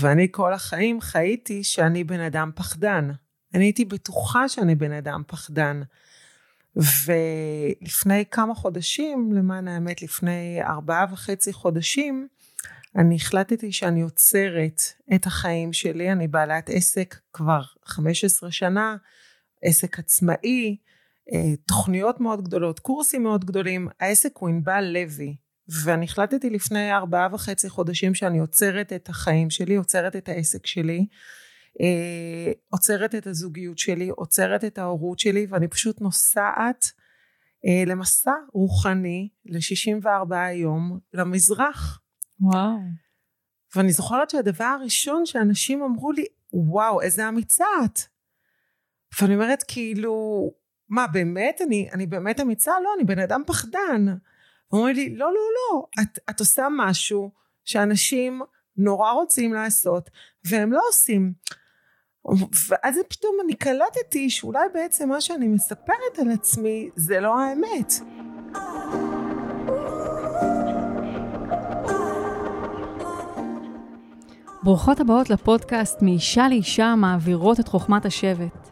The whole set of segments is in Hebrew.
ואני כל החיים חייתי שאני בן אדם פחדן. אני הייתי בטוחה שאני בן אדם פחדן. ולפני כמה חודשים, למען האמת לפני ארבעה וחצי חודשים, אני החלטתי שאני עוצרת את החיים שלי, אני בעלת עסק כבר 15 שנה, עסק עצמאי, אה, תוכניות מאוד גדולות, קורסים מאוד גדולים, העסק הוא ענבל לוי, ואני החלטתי לפני ארבעה וחצי חודשים שאני עוצרת את החיים שלי, עוצרת את העסק שלי, אה, עוצרת את הזוגיות שלי, עוצרת את ההורות שלי, ואני פשוט נוסעת אה, למסע רוחני ל-64 יום למזרח. וואו. ואני זוכרת שהדבר הראשון שאנשים אמרו לי, וואו, איזה אמיצה את. ואני אומרת, כאילו, מה, באמת? אני, אני באמת אמיצה? לא, אני בן אדם פחדן. אומרים לי, לא, לא, לא, את, את עושה משהו שאנשים נורא רוצים לעשות, והם לא עושים. ואז פתאום אני קלטתי שאולי בעצם מה שאני מספרת על עצמי זה לא האמת. ברוכות הבאות לפודקאסט מאישה לאישה מעבירות את חוכמת השבט.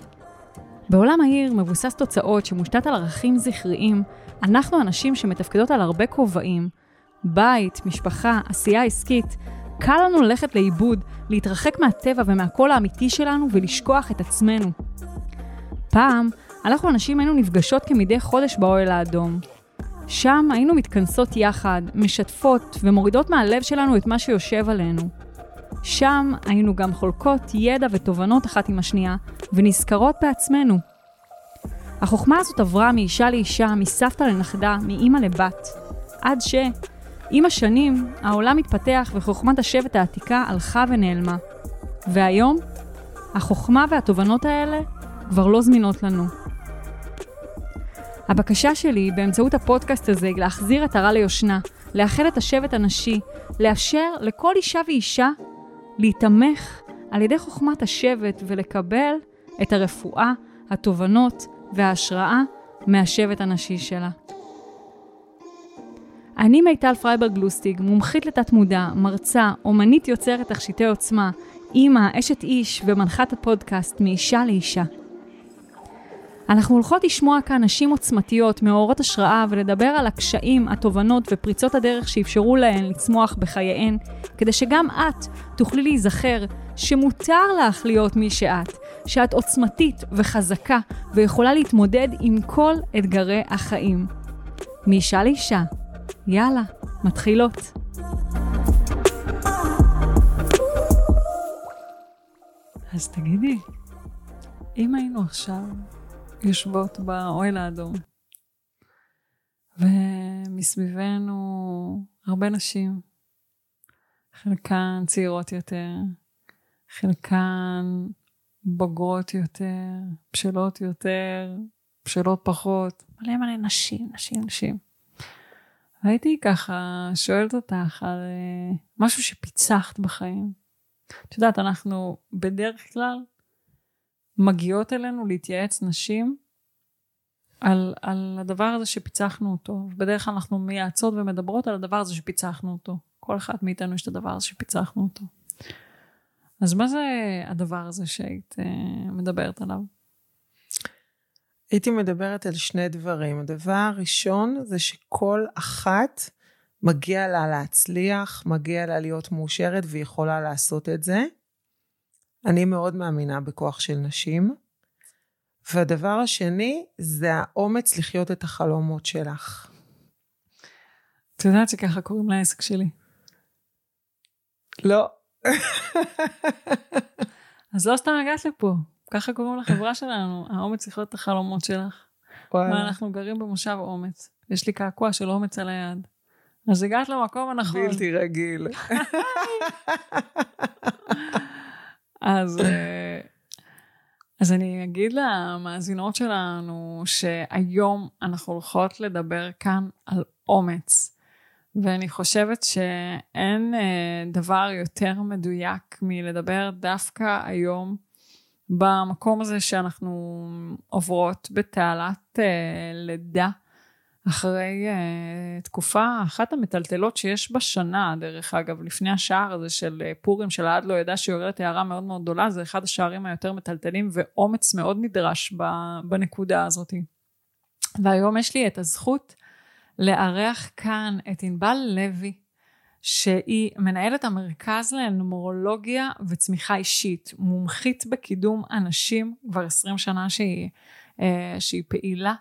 בעולם העיר מבוסס תוצאות שמושתת על ערכים זכריים, אנחנו אנשים שמתפקדות על הרבה כובעים, בית, משפחה, עשייה עסקית, קל לנו ללכת לאיבוד, להתרחק מהטבע ומהקול האמיתי שלנו ולשכוח את עצמנו. פעם, אנחנו הנשים היינו נפגשות כמדי חודש באוהל האדום. שם היינו מתכנסות יחד, משתפות ומורידות מהלב שלנו את מה שיושב עלינו. שם היינו גם חולקות ידע ותובנות אחת עם השנייה, ונזכרות בעצמנו. החוכמה הזאת עברה מאישה לאישה, מסבתא לנכדה, מאימא לבת, עד ש... עם השנים, העולם התפתח וחוכמת השבט העתיקה הלכה ונעלמה. והיום, החוכמה והתובנות האלה כבר לא זמינות לנו. הבקשה שלי באמצעות הפודקאסט הזה היא להחזיר את הרע ליושנה, לאחד את השבט הנשי, לאפשר לכל אישה ואישה להיתמך על ידי חוכמת השבט ולקבל את הרפואה, התובנות וההשראה מהשבט הנשי שלה. אני מיטל פרייברג לוסטיג, מומחית לתת מודע, מרצה, אומנית יוצרת תכשיטי עוצמה, אימא, אשת איש ומנחת הפודקאסט מאישה לאישה. אנחנו הולכות לשמוע כאן נשים עוצמתיות, מאורות השראה, ולדבר על הקשיים, התובנות ופריצות הדרך שאפשרו להן לצמוח בחייהן, כדי שגם את תוכלי להיזכר שמותר לך להיות מי שאת, שאת עוצמתית וחזקה ויכולה להתמודד עם כל אתגרי החיים. מאישה לאישה, יאללה, מתחילות. אז תגידי, אם היינו עכשיו יושבות באוהל האדום, ומסביבנו הרבה נשים, חלקן צעירות יותר, חלקן בוגרות יותר, בשלות יותר, בשלות פחות, מלא מלא נשים, נשים, נשים. והייתי ככה שואלת אותך על uh, משהו שפיצחת בחיים. את יודעת, אנחנו בדרך כלל מגיעות אלינו להתייעץ נשים על, על הדבר הזה שפיצחנו אותו. בדרך כלל אנחנו מייעצות ומדברות על הדבר הזה שפיצחנו אותו. כל אחת מאיתנו יש את הדבר הזה שפיצחנו אותו. אז מה זה הדבר הזה שהיית uh, מדברת עליו? הייתי מדברת על שני דברים. הדבר הראשון זה שכל אחת מגיע לה להצליח, מגיע לה להיות מאושרת והיא יכולה לעשות את זה. אני מאוד מאמינה בכוח של נשים. והדבר השני זה האומץ לחיות את החלומות שלך. את יודעת שככה קוראים לעסק שלי. לא. אז לא סתם הגעת לפה. ככה קוראים לחברה שלנו, האומץ לחיות את החלומות שלך. וואי. מה, אנחנו גרים במושב אומץ. יש לי קעקוע של אומץ על היד. אז הגעת למקום הנכון. בלתי רגיל. אז, אה, אז אני אגיד למאזינות שלנו שהיום אנחנו הולכות לדבר כאן על אומץ. ואני חושבת שאין אה, דבר יותר מדויק מלדבר דווקא היום במקום הזה שאנחנו עוברות בתעלת אה, לידה, אחרי uh, תקופה אחת המטלטלות שיש בשנה, דרך אגב, לפני השער הזה של uh, פורים, של העד לא ידע שיורדת הערה מאוד מאוד גדולה, זה אחד השערים היותר מטלטלים, ואומץ מאוד נדרש בנקודה הזאת. והיום יש לי את הזכות לארח כאן את ענבל לוי, שהיא מנהלת המרכז לנומרולוגיה וצמיחה אישית, מומחית בקידום אנשים, כבר 20 שנה שהיא, אה, שהיא פעילה,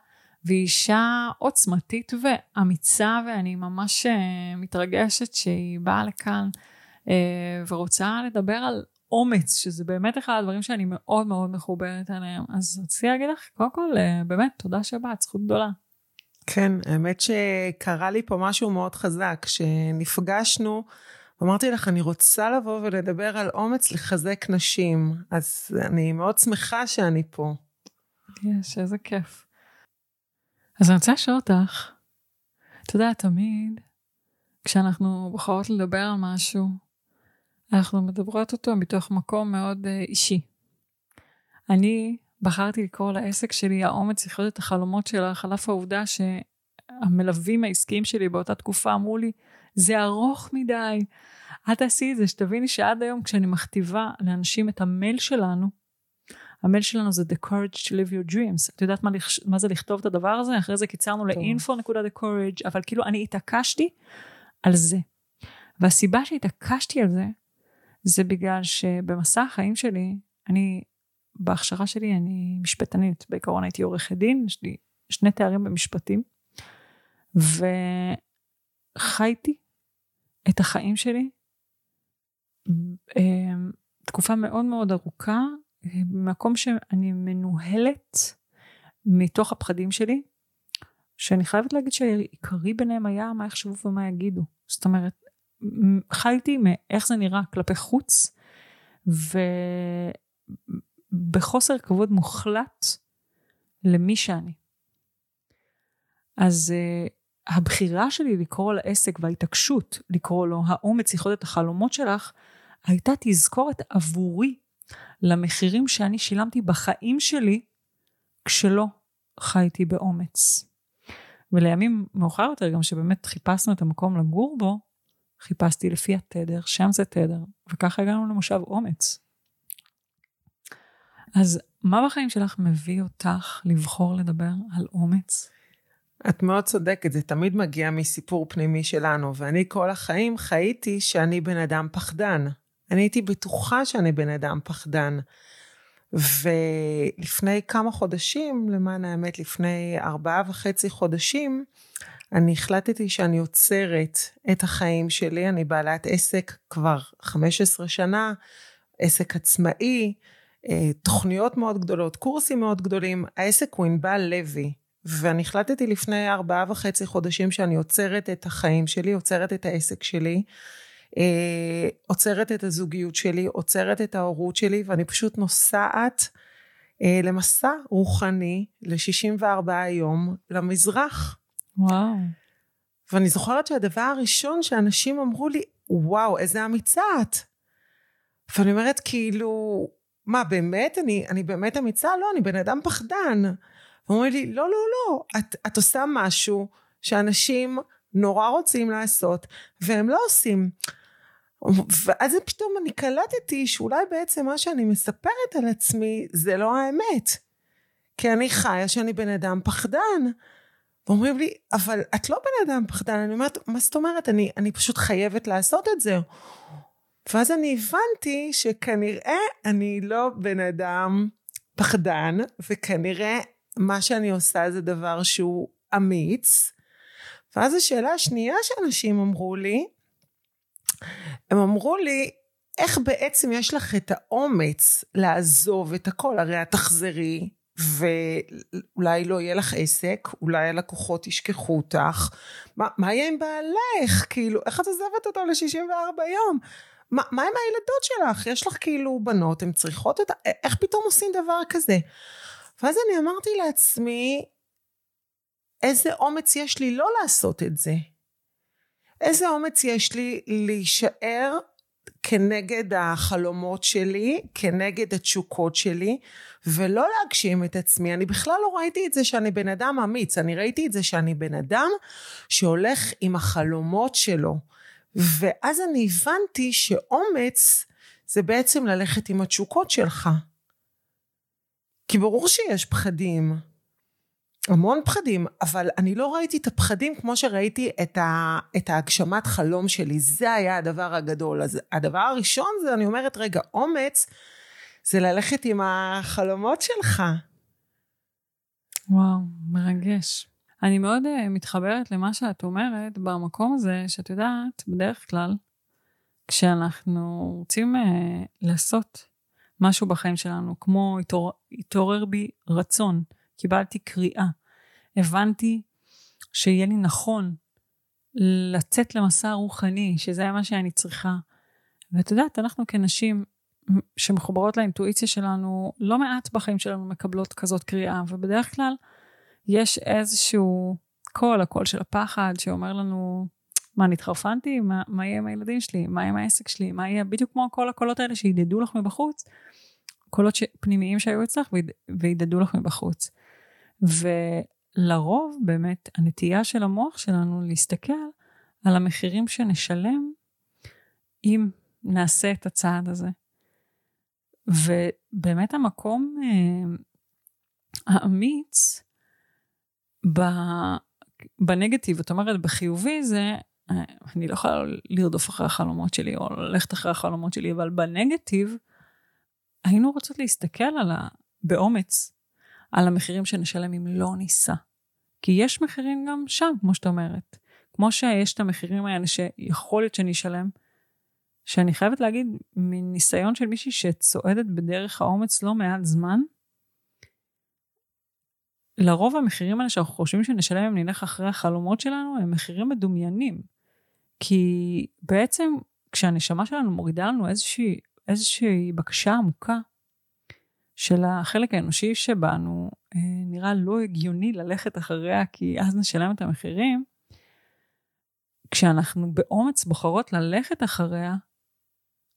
והיא אישה עוצמתית ואמיצה, ואני ממש אה, מתרגשת שהיא באה לכאן אה, ורוצה לדבר על אומץ, שזה באמת אחד הדברים שאני מאוד מאוד מחוברת אליהם. אז רציתי להגיד לך, קודם כל, באמת, תודה שבאת, זכות גדולה. כן, האמת שקרה לי פה משהו מאוד חזק. כשנפגשנו, אמרתי לך, אני רוצה לבוא ולדבר על אומץ לחזק נשים. אז אני מאוד שמחה שאני פה. יש, איזה כיף. אז אני רוצה לשאול אותך, אתה יודע, תמיד כשאנחנו בוחרות לדבר על משהו, אנחנו מדברות אותו מתוך מקום מאוד uh, אישי. אני בחרתי לקרוא לעסק שלי האומץ לחיות את החלומות שלך, על אף העובדה שהמלווים העסקיים שלי באותה תקופה אמרו לי, זה ארוך מדי, אל תעשי את זה, שתביני שעד היום כשאני מכתיבה לאנשים את המייל שלנו, המייל שלנו זה the courage to live your dreams. את יודעת מה, מה זה לכתוב את הדבר הזה? אחרי זה קיצרנו ל-info.the courage, אבל כאילו אני התעקשתי על זה. והסיבה שהתעקשתי על זה, זה בגלל שבמסע החיים שלי, אני בהכשרה שלי אני משפטנית, בעיקרון הייתי עורכת דין, יש לי שני תארים במשפטים, וחייתי את החיים שלי אמ, תקופה מאוד מאוד ארוכה, במקום שאני מנוהלת מתוך הפחדים שלי, שאני חייבת להגיד שהעיקרי ביניהם היה מה יחשבו ומה יגידו. זאת אומרת, חייתי מאיך זה נראה כלפי חוץ, ו... בחוסר כבוד מוחלט למי שאני. אז uh, הבחירה שלי לקרוא לעסק וההתעקשות לקרוא לו האומץ לחיות את החלומות שלך, הייתה תזכורת עבורי למחירים שאני שילמתי בחיים שלי כשלא חייתי באומץ. ולימים מאוחר יותר גם שבאמת חיפשנו את המקום לגור בו, חיפשתי לפי התדר, שם זה תדר, וככה הגענו למושב אומץ. אז מה בחיים שלך מביא אותך לבחור לדבר על אומץ? את מאוד צודקת, זה תמיד מגיע מסיפור פנימי שלנו, ואני כל החיים חייתי שאני בן אדם פחדן. אני הייתי בטוחה שאני בן אדם פחדן. ולפני כמה חודשים, למען האמת, לפני ארבעה וחצי חודשים, אני החלטתי שאני עוצרת את החיים שלי, אני בעלת עסק כבר 15 שנה, עסק עצמאי, תוכניות מאוד גדולות, קורסים מאוד גדולים. העסק הוא ענבל לוי, ואני החלטתי לפני ארבעה וחצי חודשים שאני עוצרת את החיים שלי, עוצרת את העסק שלי, אה, עוצרת את הזוגיות שלי, עוצרת את ההורות שלי, ואני פשוט נוסעת אה, למסע רוחני ל-64 יום למזרח. וואו. ואני זוכרת שהדבר הראשון שאנשים אמרו לי, וואו, איזה אמיצה את. ואני אומרת, כאילו, מה, באמת? אני, אני באמת אמיצה? לא, אני בן אדם פחדן. אומרים לי, לא, לא, לא, את, את עושה משהו שאנשים נורא רוצים לעשות, והם לא עושים. ואז פתאום אני קלטתי שאולי בעצם מה שאני מספרת על עצמי זה לא האמת. כי אני חיה שאני בן אדם פחדן. ואומרים לי, אבל את לא בן אדם פחדן. אני אומרת, מה זאת אומרת? אני, אני פשוט חייבת לעשות את זה. ואז אני הבנתי שכנראה אני לא בן אדם פחדן, וכנראה מה שאני עושה זה דבר שהוא אמיץ. ואז השאלה השנייה שאנשים אמרו לי, הם אמרו לי, איך בעצם יש לך את האומץ לעזוב את הכל? הרי את תחזרי ואולי לא יהיה לך עסק, אולי הלקוחות ישכחו אותך. מה, מה יהיה עם בעלך? כאילו, איך את עוזבת אותו ל-64 יום? מה, מה עם הילדות שלך? יש לך כאילו בנות, הן צריכות את ה... איך פתאום עושים דבר כזה? ואז אני אמרתי לעצמי, איזה אומץ יש לי לא לעשות את זה? איזה אומץ יש לי להישאר. כנגד החלומות שלי, כנגד התשוקות שלי, ולא להגשים את עצמי. אני בכלל לא ראיתי את זה שאני בן אדם אמיץ, אני ראיתי את זה שאני בן אדם שהולך עם החלומות שלו. ואז אני הבנתי שאומץ זה בעצם ללכת עם התשוקות שלך. כי ברור שיש פחדים, המון פחדים, אבל אני לא ראיתי את הפחדים כמו שראיתי את, ה, את ההגשמת חלום שלי, זה היה הדבר הגדול. אז הדבר הראשון זה, אני אומרת, רגע, אומץ זה ללכת עם החלומות שלך. וואו, מרגש. אני מאוד uh, מתחברת למה שאת אומרת במקום הזה, שאת יודעת, בדרך כלל, כשאנחנו רוצים uh, לעשות משהו בחיים שלנו, כמו התעורר, התעורר בי רצון, קיבלתי קריאה, הבנתי שיהיה לי נכון לצאת למסע רוחני, שזה מה שאני צריכה. ואת יודעת, אנחנו כנשים שמחוברות לאינטואיציה שלנו, לא מעט בחיים שלנו מקבלות כזאת קריאה, ובדרך כלל יש איזשהו קול, הקול של הפחד, שאומר לנו, מה, נתחרפנתי? מה, מה יהיה עם הילדים שלי? מה יהיה עם העסק שלי? מה יהיה? בדיוק כמו כל הקולות האלה שידדו לך מבחוץ, קולות ש... פנימיים שהיו אצלך וידדו לך מבחוץ. ולרוב באמת הנטייה של המוח שלנו להסתכל על המחירים שנשלם אם נעשה את הצעד הזה. ובאמת המקום אה, בנגטיב, זאת אומרת בחיובי זה, אה, אני לא יכולה לרדוף אחרי החלומות שלי או ללכת אחרי החלומות שלי, אבל בנגטיב היינו רוצות להסתכל על ה... באומץ על המחירים שנשלם אם לא ניסע. כי יש מחירים גם שם, כמו שאת אומרת. כמו שיש את המחירים האלה שיכול להיות שאני אשלם, שאני חייבת להגיד, מניסיון של מישהי שצועדת בדרך האומץ לא מעט זמן, לרוב המחירים האלה שאנחנו חושבים שנשלם אם נלך אחרי החלומות שלנו, הם מחירים מדומיינים. כי בעצם כשהנשמה שלנו מורידה לנו איזושהי, איזושהי בקשה עמוקה, של החלק האנושי שבנו, אה, נראה לא הגיוני ללכת אחריה, כי אז נשלם את המחירים. כשאנחנו באומץ בוחרות ללכת אחריה,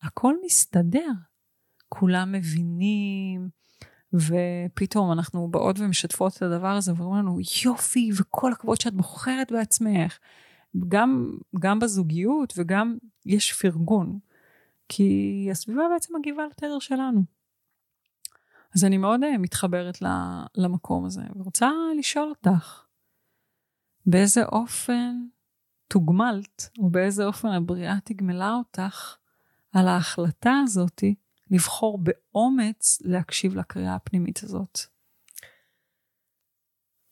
הכל מסתדר. כולם מבינים, ופתאום אנחנו באות ומשתפות את הדבר הזה ואומרים לנו יופי וכל הכבוד שאת בוחרת בעצמך. גם, גם בזוגיות וגם יש פרגון. כי הסביבה בעצם מגיבה לתדר שלנו. אז אני מאוד אה, מתחברת למקום הזה, ורוצה לשאול אותך, באיזה אופן תוגמלת, או באיזה אופן הבריאה תגמלה אותך על ההחלטה הזאתי לבחור באומץ להקשיב לקריאה הפנימית הזאת?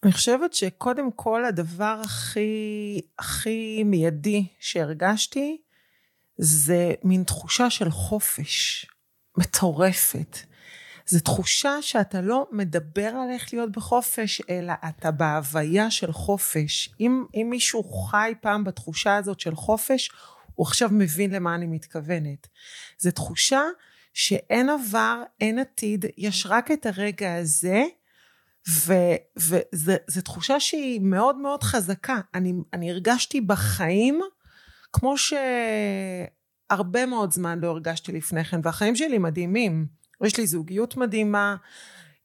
אני חושבת שקודם כל הדבר הכי, הכי מיידי שהרגשתי זה מין תחושה של חופש מטורפת. זו תחושה שאתה לא מדבר על איך להיות בחופש, אלא אתה בהוויה של חופש. אם, אם מישהו חי פעם בתחושה הזאת של חופש, הוא עכשיו מבין למה אני מתכוונת. זו תחושה שאין עבר, אין עתיד, יש רק את הרגע הזה, וזו תחושה שהיא מאוד מאוד חזקה. אני, אני הרגשתי בחיים כמו שהרבה מאוד זמן לא הרגשתי לפני כן, והחיים שלי מדהימים. יש לי זוגיות מדהימה,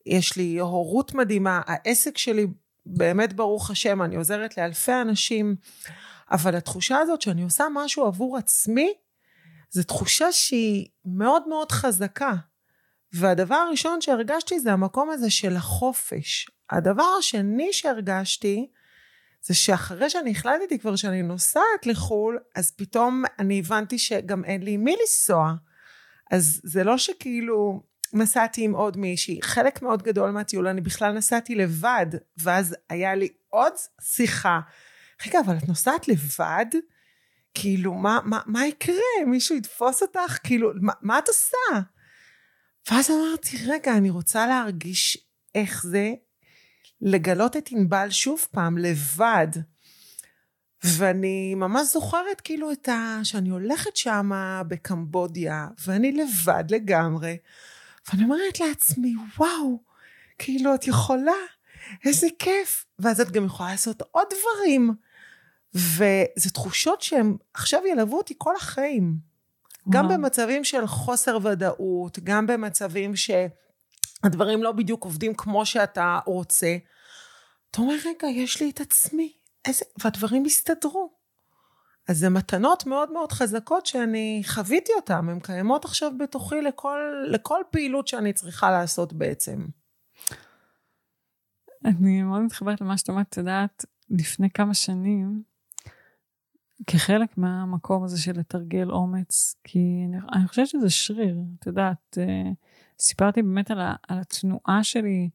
יש לי הורות מדהימה, העסק שלי באמת ברוך השם, אני עוזרת לאלפי אנשים, אבל התחושה הזאת שאני עושה משהו עבור עצמי, זו תחושה שהיא מאוד מאוד חזקה. והדבר הראשון שהרגשתי זה המקום הזה של החופש. הדבר השני שהרגשתי, זה שאחרי שאני החלטתי כבר שאני נוסעת לחו"ל, אז פתאום אני הבנתי שגם אין לי מי לנסוע. אז זה לא שכאילו נסעתי עם עוד מישהי, חלק מאוד גדול מהטיול אני בכלל נסעתי לבד, ואז היה לי עוד שיחה. רגע, אבל את נוסעת לבד? כאילו, מה, מה, מה יקרה? מישהו יתפוס אותך? כאילו, מה, מה את עושה? ואז אמרתי, רגע, אני רוצה להרגיש איך זה לגלות את ענבל שוב פעם, לבד. ואני ממש זוכרת כאילו את ה... שאני הולכת שמה בקמבודיה, ואני לבד לגמרי, ואני אומרת לעצמי, וואו, כאילו את יכולה, איזה כיף. ואז את גם יכולה לעשות עוד דברים. וזה תחושות שהן עכשיו ילוו אותי כל החיים. גם במצבים של חוסר ודאות, גם במצבים שהדברים לא בדיוק עובדים כמו שאתה רוצה, אתה אומר, רגע, יש לי את עצמי, איזה... והדברים הסתדרו. אז זה מתנות מאוד מאוד חזקות שאני חוויתי אותן, הן קיימות עכשיו בתוכי לכל, לכל פעילות שאני צריכה לעשות בעצם. אני מאוד מתחברת למה שאת אומרת, את יודעת, לפני כמה שנים, כחלק מהמקום הזה של לתרגל אומץ, כי אני, אני חושבת שזה שריר, את יודעת, אה, סיפרתי באמת על, ה, על התנועה שלי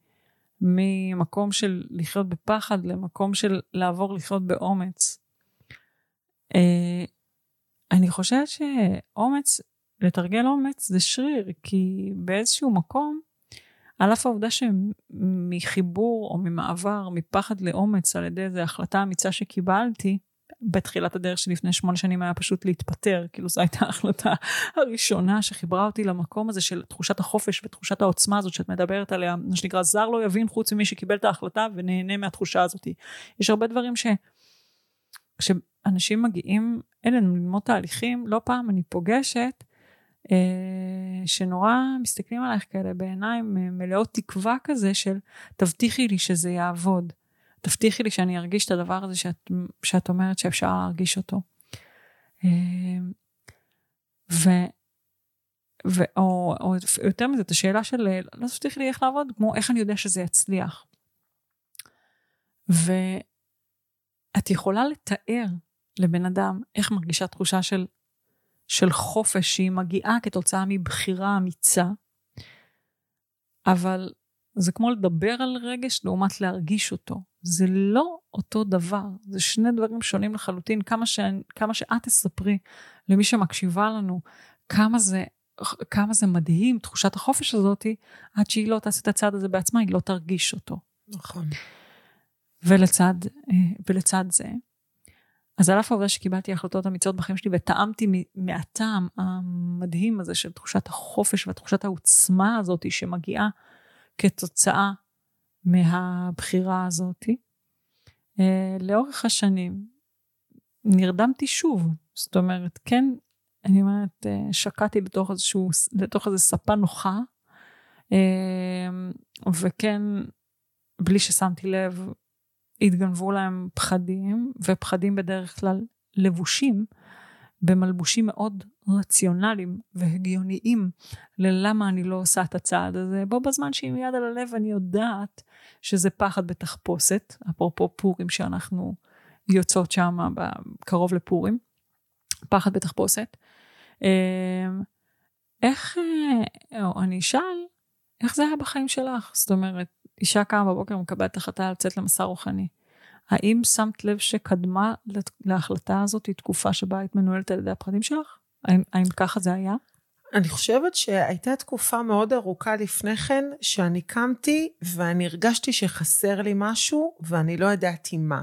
ממקום של לחיות בפחד למקום של לעבור לחיות באומץ. אה, אני חושבת שאומץ, לתרגל אומץ זה שריר, כי באיזשהו מקום, על אף העובדה שמחיבור או ממעבר, מפחד לאומץ על ידי איזו החלטה אמיצה שקיבלתי, בתחילת הדרך שלפני שמונה שנים היה פשוט להתפטר, כאילו זו הייתה ההחלטה הראשונה שחיברה אותי למקום הזה של תחושת החופש ותחושת העוצמה הזאת שאת מדברת עליה, מה שנקרא זר לא יבין חוץ ממי שקיבל את ההחלטה ונהנה מהתחושה הזאת. יש הרבה דברים ש... כשאנשים מגיעים אלינו ללמוד תהליכים, לא פעם אני פוגשת אה, שנורא מסתכלים עלייך כאלה בעיניים אה, מלאות תקווה כזה של תבטיחי לי שזה יעבוד. תבטיחי לי שאני ארגיש את הדבר הזה שאת, שאת אומרת שאפשר להרגיש אותו. אה, ו... ו או, או יותר מזה, את השאלה של לא תבטיחי לי איך לעבוד, כמו איך אני יודע שזה יצליח. ואת יכולה לתאר לבן אדם איך מרגישה תחושה של, של חופש שהיא מגיעה כתוצאה מבחירה אמיצה, אבל זה כמו לדבר על רגש לעומת להרגיש אותו. זה לא אותו דבר, זה שני דברים שונים לחלוטין. כמה, ש... כמה שאת תספרי למי שמקשיבה לנו, כמה זה, כמה זה מדהים, תחושת החופש הזאתי, עד שהיא לא תעשה את הצעד הזה בעצמה, היא לא תרגיש אותו. נכון. ולצד, אה, ולצד זה, אז על אף העובדה שקיבלתי החלטות אמיצות בחיים שלי וטעמתי מהטעם המדהים הזה של תחושת החופש ותחושת העוצמה הזאת שמגיעה כתוצאה מהבחירה הזאת, אה, לאורך השנים נרדמתי שוב. זאת אומרת, כן, אני אומרת, אה, שקעתי לתוך איזשהו, לתוך איזו ספה נוחה, אה, וכן, בלי ששמתי לב, התגנבו להם פחדים, ופחדים בדרך כלל לבושים במלבושים מאוד רציונליים והגיוניים ללמה אני לא עושה את הצעד הזה, בו בזמן שעם יד על הלב אני יודעת שזה פחד בתחפושת, אפרופו פורים שאנחנו יוצאות שם קרוב לפורים, פחד בתחפושת. אמ, איך, אה, או אני אשאל, איך זה היה בחיים שלך? זאת אומרת, אישה קמה בבוקר ומקבלת החלטה לצאת למסע רוחני. האם שמת לב שקדמה להחלטה הזאת היא תקופה שבה היית מנוהלת על ידי הפחדים שלך? האם, האם ככה זה היה? אני חושבת שהייתה תקופה מאוד ארוכה לפני כן, שאני קמתי ואני הרגשתי שחסר לי משהו ואני לא ידעתי מה.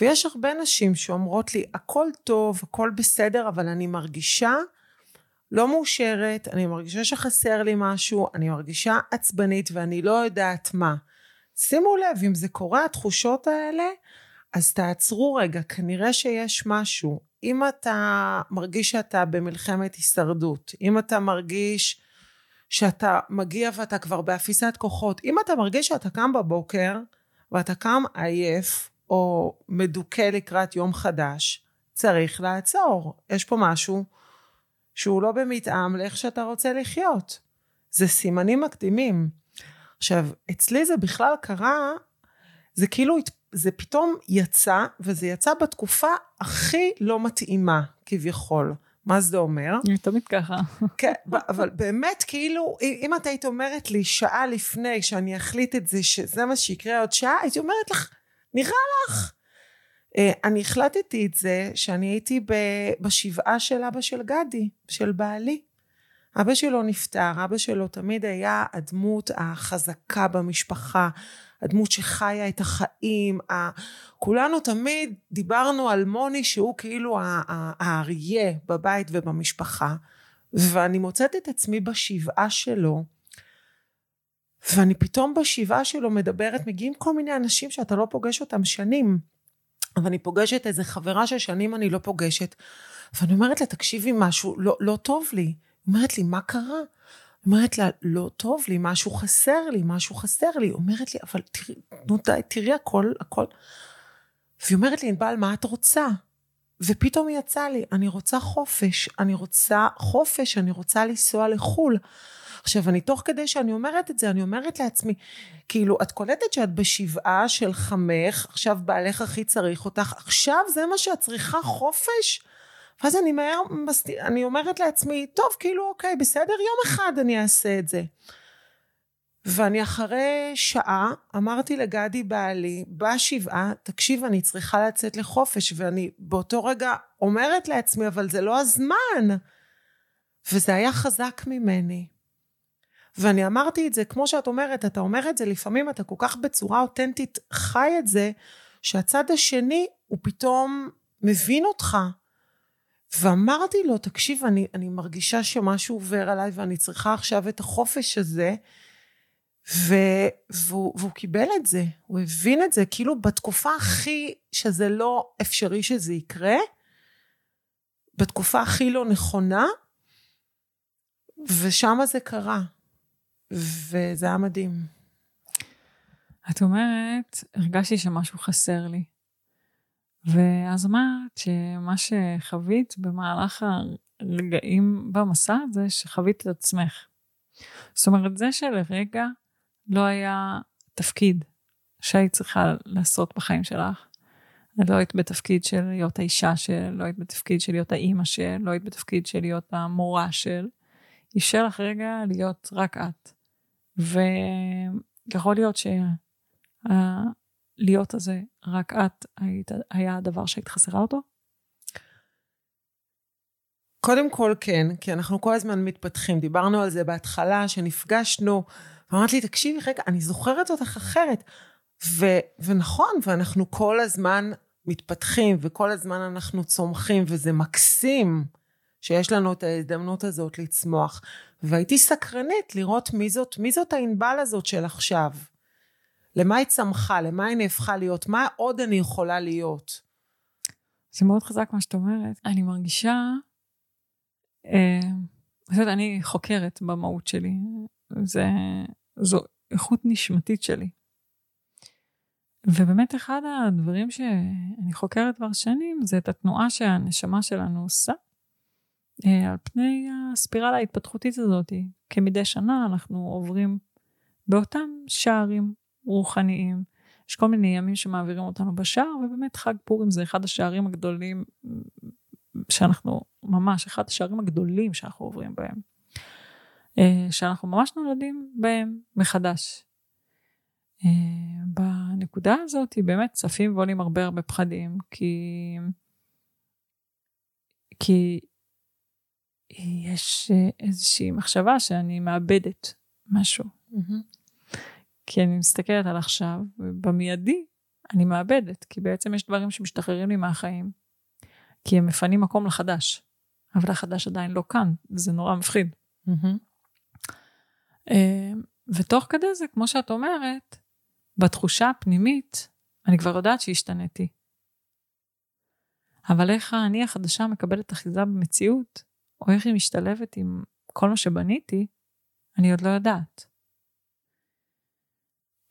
ויש הרבה נשים שאומרות לי, הכל טוב, הכל בסדר, אבל אני מרגישה לא מאושרת, אני מרגישה שחסר לי משהו, אני מרגישה עצבנית ואני לא יודעת מה. שימו לב, אם זה קורה, התחושות האלה, אז תעצרו רגע, כנראה שיש משהו. אם אתה מרגיש שאתה במלחמת הישרדות, אם אתה מרגיש שאתה מגיע ואתה כבר באפיסת כוחות, אם אתה מרגיש שאתה קם בבוקר ואתה קם עייף או מדוכא לקראת יום חדש, צריך לעצור. יש פה משהו שהוא לא במתאם לאיך שאתה רוצה לחיות. זה סימנים מקדימים. עכשיו, אצלי זה בכלל קרה, זה כאילו, זה פתאום יצא, וזה יצא בתקופה הכי לא מתאימה, כביכול. מה זה אומר? אני תמיד ככה. כן, אבל באמת, כאילו, אם את היית אומרת לי שעה לפני שאני אחליט את זה, שזה מה שיקרה עוד שעה, הייתי אומרת לך, נראה לך. אה, אני החלטתי את זה שאני הייתי בשבעה של אבא של גדי, של בעלי. אבא שלו נפטר, אבא שלו תמיד היה הדמות החזקה במשפחה, הדמות שחיה את החיים, ה... כולנו תמיד דיברנו על מוני שהוא כאילו האריה בבית ובמשפחה, ואני מוצאת את עצמי בשבעה שלו, ואני פתאום בשבעה שלו מדברת, מגיעים כל מיני אנשים שאתה לא פוגש אותם שנים, אבל אני פוגשת איזה חברה ששנים אני לא פוגשת, ואני אומרת לה, תקשיבי, משהו לא, לא טוב לי. היא אומרת לי, מה קרה? היא אומרת לה, לא טוב לי, משהו חסר לי, משהו חסר לי. היא אומרת לי, אבל תראי, נו די, תראי הכל, הכל. והיא אומרת לי, ענבל, מה את רוצה? ופתאום יצא לי, אני רוצה חופש, אני רוצה חופש, אני רוצה לנסוע לחו"ל. עכשיו, אני תוך כדי שאני אומרת את זה, אני אומרת לעצמי, כאילו, את קולטת שאת בשבעה של חמך, עכשיו בעלך הכי צריך אותך, עכשיו זה מה שאת צריכה, חופש? ואז אני מהר, אני אומרת לעצמי, טוב, כאילו, אוקיי, בסדר, יום אחד אני אעשה את זה. ואני אחרי שעה אמרתי לגדי בעלי, בשבעה, תקשיב, אני צריכה לצאת לחופש, ואני באותו רגע אומרת לעצמי, אבל זה לא הזמן. וזה היה חזק ממני. ואני אמרתי את זה, כמו שאת אומרת, אתה אומר את זה, לפעמים אתה כל כך בצורה אותנטית חי את זה, שהצד השני הוא פתאום מבין אותך. ואמרתי לו, תקשיב, אני, אני מרגישה שמשהו עובר עליי ואני צריכה עכשיו את החופש הזה. ו, והוא, והוא קיבל את זה, הוא הבין את זה, כאילו בתקופה הכי שזה לא אפשרי שזה יקרה, בתקופה הכי לא נכונה, ושם זה קרה. וזה היה מדהים. את אומרת, הרגשתי שמשהו חסר לי. ואז אמרת שמה שחווית במהלך הרגעים במסע הזה, שחווית את עצמך. זאת אומרת, זה שלרגע לא היה תפקיד שהיית צריכה לעשות בחיים שלך. לא היית בתפקיד של להיות האישה של, לא היית בתפקיד של להיות האימא של, לא היית בתפקיד של להיות המורה של. אפשר לך רגע להיות רק את. ויכול להיות שהלהיות הזה, רק את, היית, היה הדבר שהיית חסרה אותו? קודם כל כן, כי אנחנו כל הזמן מתפתחים. דיברנו על זה בהתחלה, שנפגשנו, ואמרת לי, תקשיבי רגע, אני זוכרת אותך אחרת. ו, ונכון, ואנחנו כל הזמן מתפתחים, וכל הזמן אנחנו צומחים, וזה מקסים. שיש לנו את ההזדמנות הזאת לצמוח. והייתי סקרנית לראות מי זאת, מי זאת הענבל הזאת של עכשיו. למה היא צמחה, למה היא נהפכה להיות, מה עוד אני יכולה להיות. זה מאוד חזק מה שאת אומרת. אני מרגישה, אה, אני חוקרת במהות שלי. זה, זו איכות נשמתית שלי. ובאמת אחד הדברים שאני חוקרת כבר שנים זה את התנועה שהנשמה שלנו עושה אה, על פני הספירלה ההתפתחותית הזאת. כמדי שנה אנחנו עוברים באותם שערים רוחניים. יש כל מיני ימים שמעבירים אותנו בשער, ובאמת חג פורים זה אחד השערים הגדולים שאנחנו, ממש, אחד השערים הגדולים שאנחנו עוברים בהם. אה, שאנחנו ממש נולדים בהם מחדש. אה, בנקודה הזאת באמת צפים ועולים הרבה הרבה פחדים, כי... כי יש איזושהי מחשבה שאני מאבדת משהו. Mm-hmm. כי אני מסתכלת על עכשיו, ובמיידי אני מאבדת, כי בעצם יש דברים שמשתחררים לי מהחיים, כי הם מפנים מקום לחדש, אבל החדש עדיין לא כאן, זה נורא מפחיד. Mm-hmm. ותוך כדי זה, כמו שאת אומרת, בתחושה הפנימית, אני כבר יודעת שהשתניתי. אבל איך אני החדשה מקבלת אחיזה במציאות, או איך היא משתלבת עם כל מה שבניתי, אני עוד לא יודעת.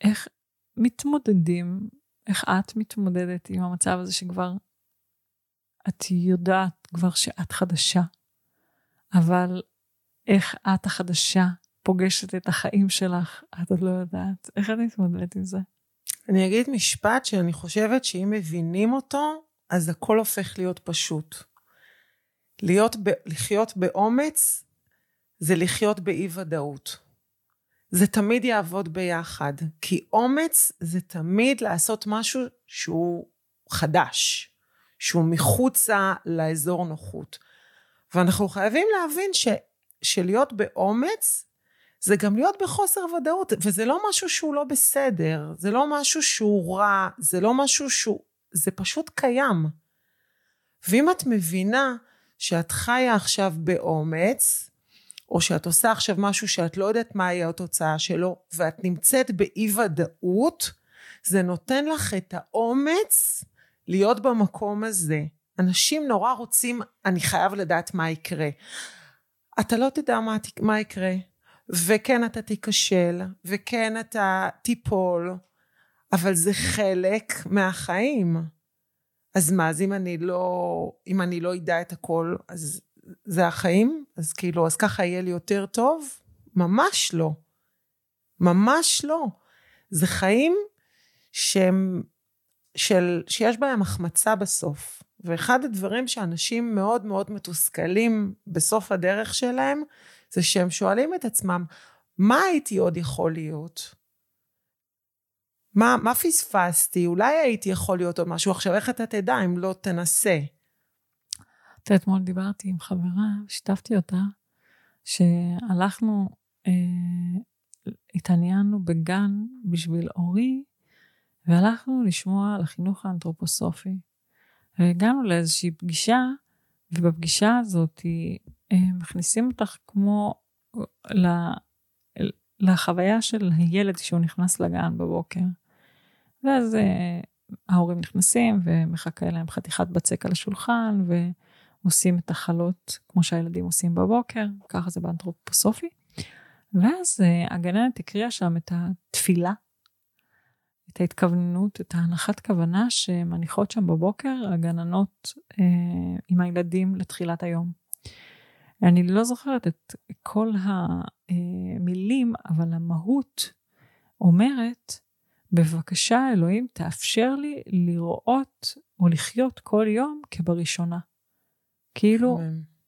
איך מתמודדים, איך את מתמודדת עם המצב הזה שכבר את יודעת כבר שאת חדשה, אבל איך את החדשה פוגשת את החיים שלך, את עוד לא יודעת. איך את מתמודדת עם זה? אני אגיד משפט שאני חושבת שאם מבינים אותו, אז הכל הופך להיות פשוט. להיות ב, לחיות באומץ זה לחיות באי ודאות. זה תמיד יעבוד ביחד, כי אומץ זה תמיד לעשות משהו שהוא חדש, שהוא מחוצה לאזור נוחות. ואנחנו חייבים להבין ש, שלהיות באומץ זה גם להיות בחוסר ודאות, וזה לא משהו שהוא לא בסדר, זה לא משהו שהוא רע, זה לא משהו שהוא, זה פשוט קיים. ואם את מבינה שאת חיה עכשיו באומץ, או שאת עושה עכשיו משהו שאת לא יודעת מה יהיה התוצאה שלו, ואת נמצאת באי ודאות, זה נותן לך את האומץ להיות במקום הזה. אנשים נורא רוצים, אני חייב לדעת מה יקרה. אתה לא תדע מה, מה יקרה, וכן אתה תיכשל, וכן אתה תיפול, אבל זה חלק מהחיים. אז מה, אז אם אני לא, אם אני לא אדע את הכל, אז זה החיים? אז כאילו, אז ככה יהיה לי יותר טוב? ממש לא. ממש לא. זה חיים שהם, של, שיש בהם החמצה בסוף. ואחד הדברים שאנשים מאוד מאוד מתוסכלים בסוף הדרך שלהם, זה שהם שואלים את עצמם, מה הייתי עוד יכול להיות? מה, מה פספסתי? אולי הייתי יכול להיות עוד משהו. עכשיו, איך אתה תדע אם לא תנסה? אתה אתמול דיברתי עם חברה, שיתפתי אותה, שהלכנו, אה, התעניינו בגן בשביל אורי, והלכנו לשמוע על החינוך האנתרופוסופי. והגענו לאיזושהי פגישה, ובפגישה הזאת אה, מכניסים אותך כמו לחוויה של הילד כשהוא נכנס לגן בבוקר. ואז אה, ההורים נכנסים ומחכה להם חתיכת בצק על השולחן ועושים את החלות כמו שהילדים עושים בבוקר, ככה זה באנתרופוסופי. ואז אה, הגננת הקריאה שם את התפילה את ההתכווננות, את ההנחת כוונה שמניחות שם בבוקר הגננות אה, עם הילדים לתחילת היום. אני לא זוכרת את כל המילים, אבל המהות אומרת, בבקשה אלוהים תאפשר לי לראות או לחיות כל יום כבראשונה. כאילו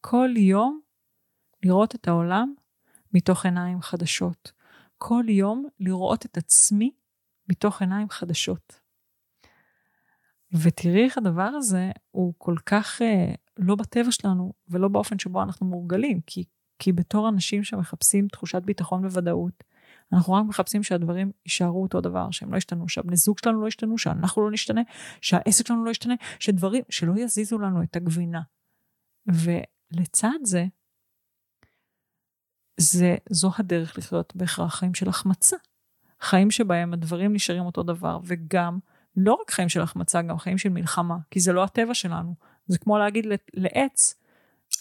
כל יום לראות את העולם מתוך עיניים חדשות. כל יום לראות את עצמי מתוך עיניים חדשות. ותראי איך הדבר הזה הוא כל כך אה, לא בטבע שלנו ולא באופן שבו אנחנו מורגלים, כי, כי בתור אנשים שמחפשים תחושת ביטחון וודאות, אנחנו רק מחפשים שהדברים יישארו אותו דבר, שהם לא ישתנו, שהבני זוג שלנו לא ישתנו, שאנחנו לא נשתנה, שהעסק שלנו לא ישתנה, שדברים, שלא יזיזו לנו את הגבינה. ולצד זה, זה, זו הדרך לחיות בהכרח חיים של החמצה. חיים שבהם הדברים נשארים אותו דבר, וגם לא רק חיים של החמצה, גם חיים של מלחמה, כי זה לא הטבע שלנו. זה כמו להגיד לעץ,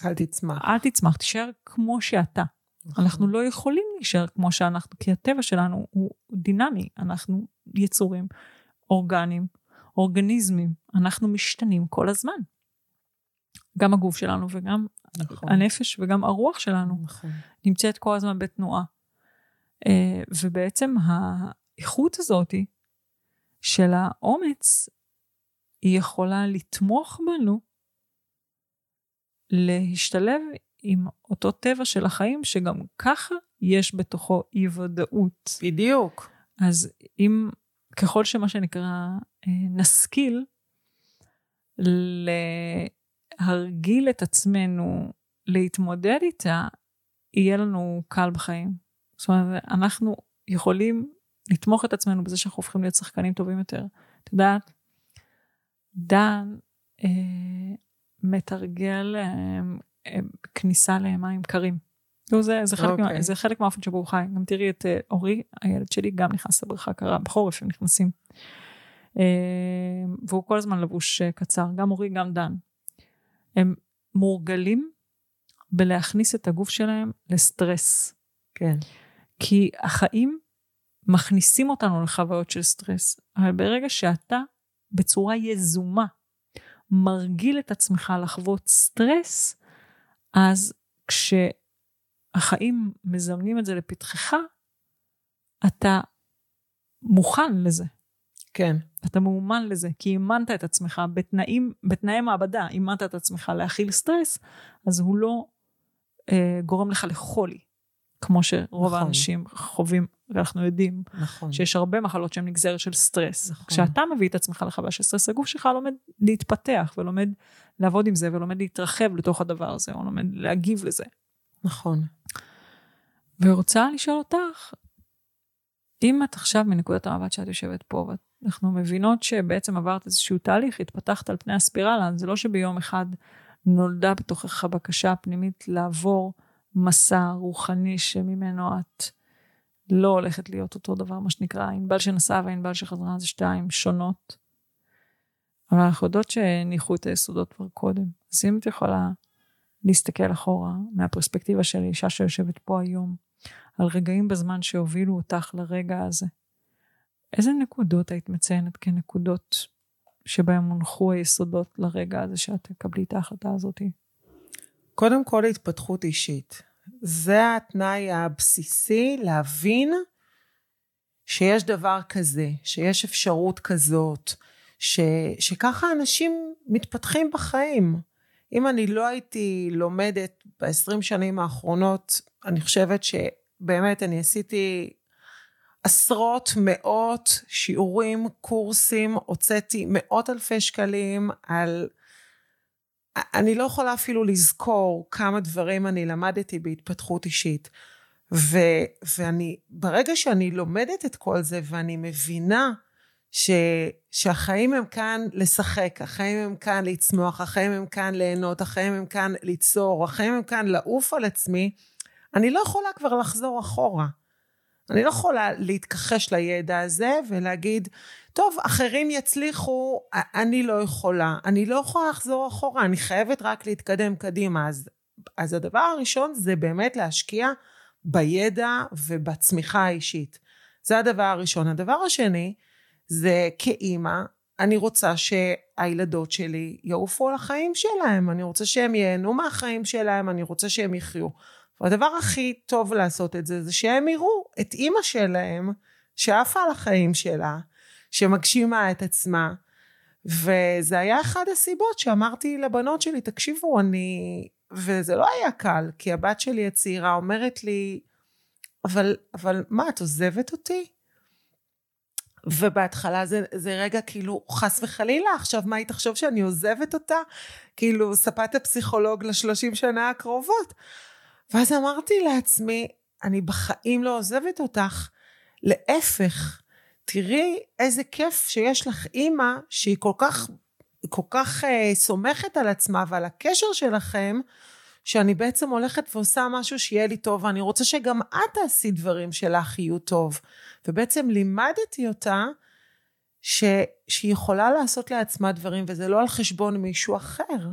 אל תצמח. אל תצמח, תישאר כמו שאתה. נכון. אנחנו לא יכולים להישאר כמו שאנחנו, כי הטבע שלנו הוא דינמי, אנחנו יצורים אורגניים, אורגניזמים, אנחנו משתנים כל הזמן. גם הגוף שלנו וגם נכון. הנפש וגם הרוח שלנו נכון. נמצאת כל הזמן בתנועה. אה, ובעצם האיכות הזאת של האומץ, היא יכולה לתמוך בנו להשתלב עם אותו טבע של החיים, שגם ככה יש בתוכו אי ודאות. בדיוק. אז אם, ככל שמה שנקרא, אה, נשכיל להרגיל את עצמנו להתמודד איתה, יהיה לנו קל בחיים. זאת אומרת, אנחנו יכולים לתמוך את עצמנו בזה שאנחנו הופכים להיות שחקנים טובים יותר. את יודעת, דן אה, מתרגל אה, אה, כניסה למים קרים. זה, זה, חלק okay. מה, אוקיי. זה חלק מהאופן שבו הוא חי. גם תראי את אה, אורי, הילד שלי, גם נכנס לבריכה קרה, בחורף הם נכנסים. אה, והוא כל הזמן לבוש אה, קצר, גם אורי, גם דן. הם מורגלים בלהכניס את הגוף שלהם לסטרס. כן. כי החיים מכניסים אותנו לחוויות של סטרס, אבל ברגע שאתה בצורה יזומה מרגיל את עצמך לחוות סטרס, אז כשהחיים מזמנים את זה לפתחך, אתה מוכן לזה. כן. אתה מאומן לזה, כי אימנת את עצמך בתנאים, בתנאי מעבדה, אימנת את עצמך להכיל סטרס, אז הוא לא אה, גורם לך לחולי. כמו שרוב נכון. האנשים חווים, ואנחנו יודעים נכון. שיש הרבה מחלות שהן נגזרת של סטרס. נכון. כשאתה מביא את עצמך לחוויה של סטרס, הגוף שלך לומד להתפתח ולומד לעבוד עם זה ולומד להתרחב לתוך הדבר הזה, או לומד להגיב לזה. נכון. ורוצה לשאול אותך, אם את עכשיו מנקודת המבט שאת יושבת פה, ואנחנו מבינות שבעצם עברת איזשהו תהליך, התפתחת על פני הספירלה, זה לא שביום אחד נולדה בתוכך בקשה פנימית לעבור מסע רוחני שממנו את לא הולכת להיות אותו דבר, מה שנקרא, ענבל שנסעה וענבל שחזרה זה שתיים שונות. אבל אנחנו יודעות שהניחו את היסודות כבר קודם. אז אם את יכולה להסתכל אחורה מהפרספקטיבה של אישה שיושבת פה היום, על רגעים בזמן שהובילו אותך לרגע הזה, איזה נקודות היית מציינת כנקודות שבהם הונחו היסודות לרגע הזה שאת תקבלי את ההחלטה הזאת? קודם כל התפתחות אישית. זה התנאי הבסיסי להבין שיש דבר כזה, שיש אפשרות כזאת, ש, שככה אנשים מתפתחים בחיים. אם אני לא הייתי לומדת ב-20 שנים האחרונות, אני חושבת שבאמת אני עשיתי עשרות, מאות שיעורים, קורסים, הוצאתי מאות אלפי שקלים על... אני לא יכולה אפילו לזכור כמה דברים אני למדתי בהתפתחות אישית. ו, ואני, ברגע שאני לומדת את כל זה ואני מבינה ש, שהחיים הם כאן לשחק, החיים הם כאן לצמוח, החיים הם כאן ליהנות, החיים הם כאן ליצור, החיים הם כאן לעוף על עצמי, אני לא יכולה כבר לחזור אחורה. אני לא יכולה להתכחש לידע הזה ולהגיד, טוב, אחרים יצליחו, אני לא יכולה. אני לא יכולה לחזור אחורה, אני חייבת רק להתקדם קדימה. אז, אז הדבר הראשון זה באמת להשקיע בידע ובצמיחה האישית. זה הדבר הראשון. הדבר השני, זה כאימא, אני רוצה שהילדות שלי יעופו על החיים שלהם, אני רוצה שהם ייהנו מהחיים שלהם, אני רוצה שהם יחיו. והדבר הכי טוב לעשות את זה, זה שהם יראו את אימא שלהם, שעפה על החיים שלה, שמגשימה את עצמה. וזה היה אחד הסיבות שאמרתי לבנות שלי, תקשיבו, אני... וזה לא היה קל, כי הבת שלי הצעירה אומרת לי, אבל, אבל מה, את עוזבת אותי? ובהתחלה זה, זה רגע כאילו חס וחלילה עכשיו מה היא תחשוב שאני עוזבת אותה כאילו ספת הפסיכולוג לשלושים שנה הקרובות ואז אמרתי לעצמי אני בחיים לא עוזבת אותך להפך תראי איזה כיף שיש לך אימא שהיא כל כך כל כך uh, סומכת על עצמה ועל הקשר שלכם שאני בעצם הולכת ועושה משהו שיהיה לי טוב, ואני רוצה שגם את תעשי דברים שלך יהיו טוב. ובעצם לימדתי אותה ש, שהיא יכולה לעשות לעצמה דברים, וזה לא על חשבון מישהו אחר.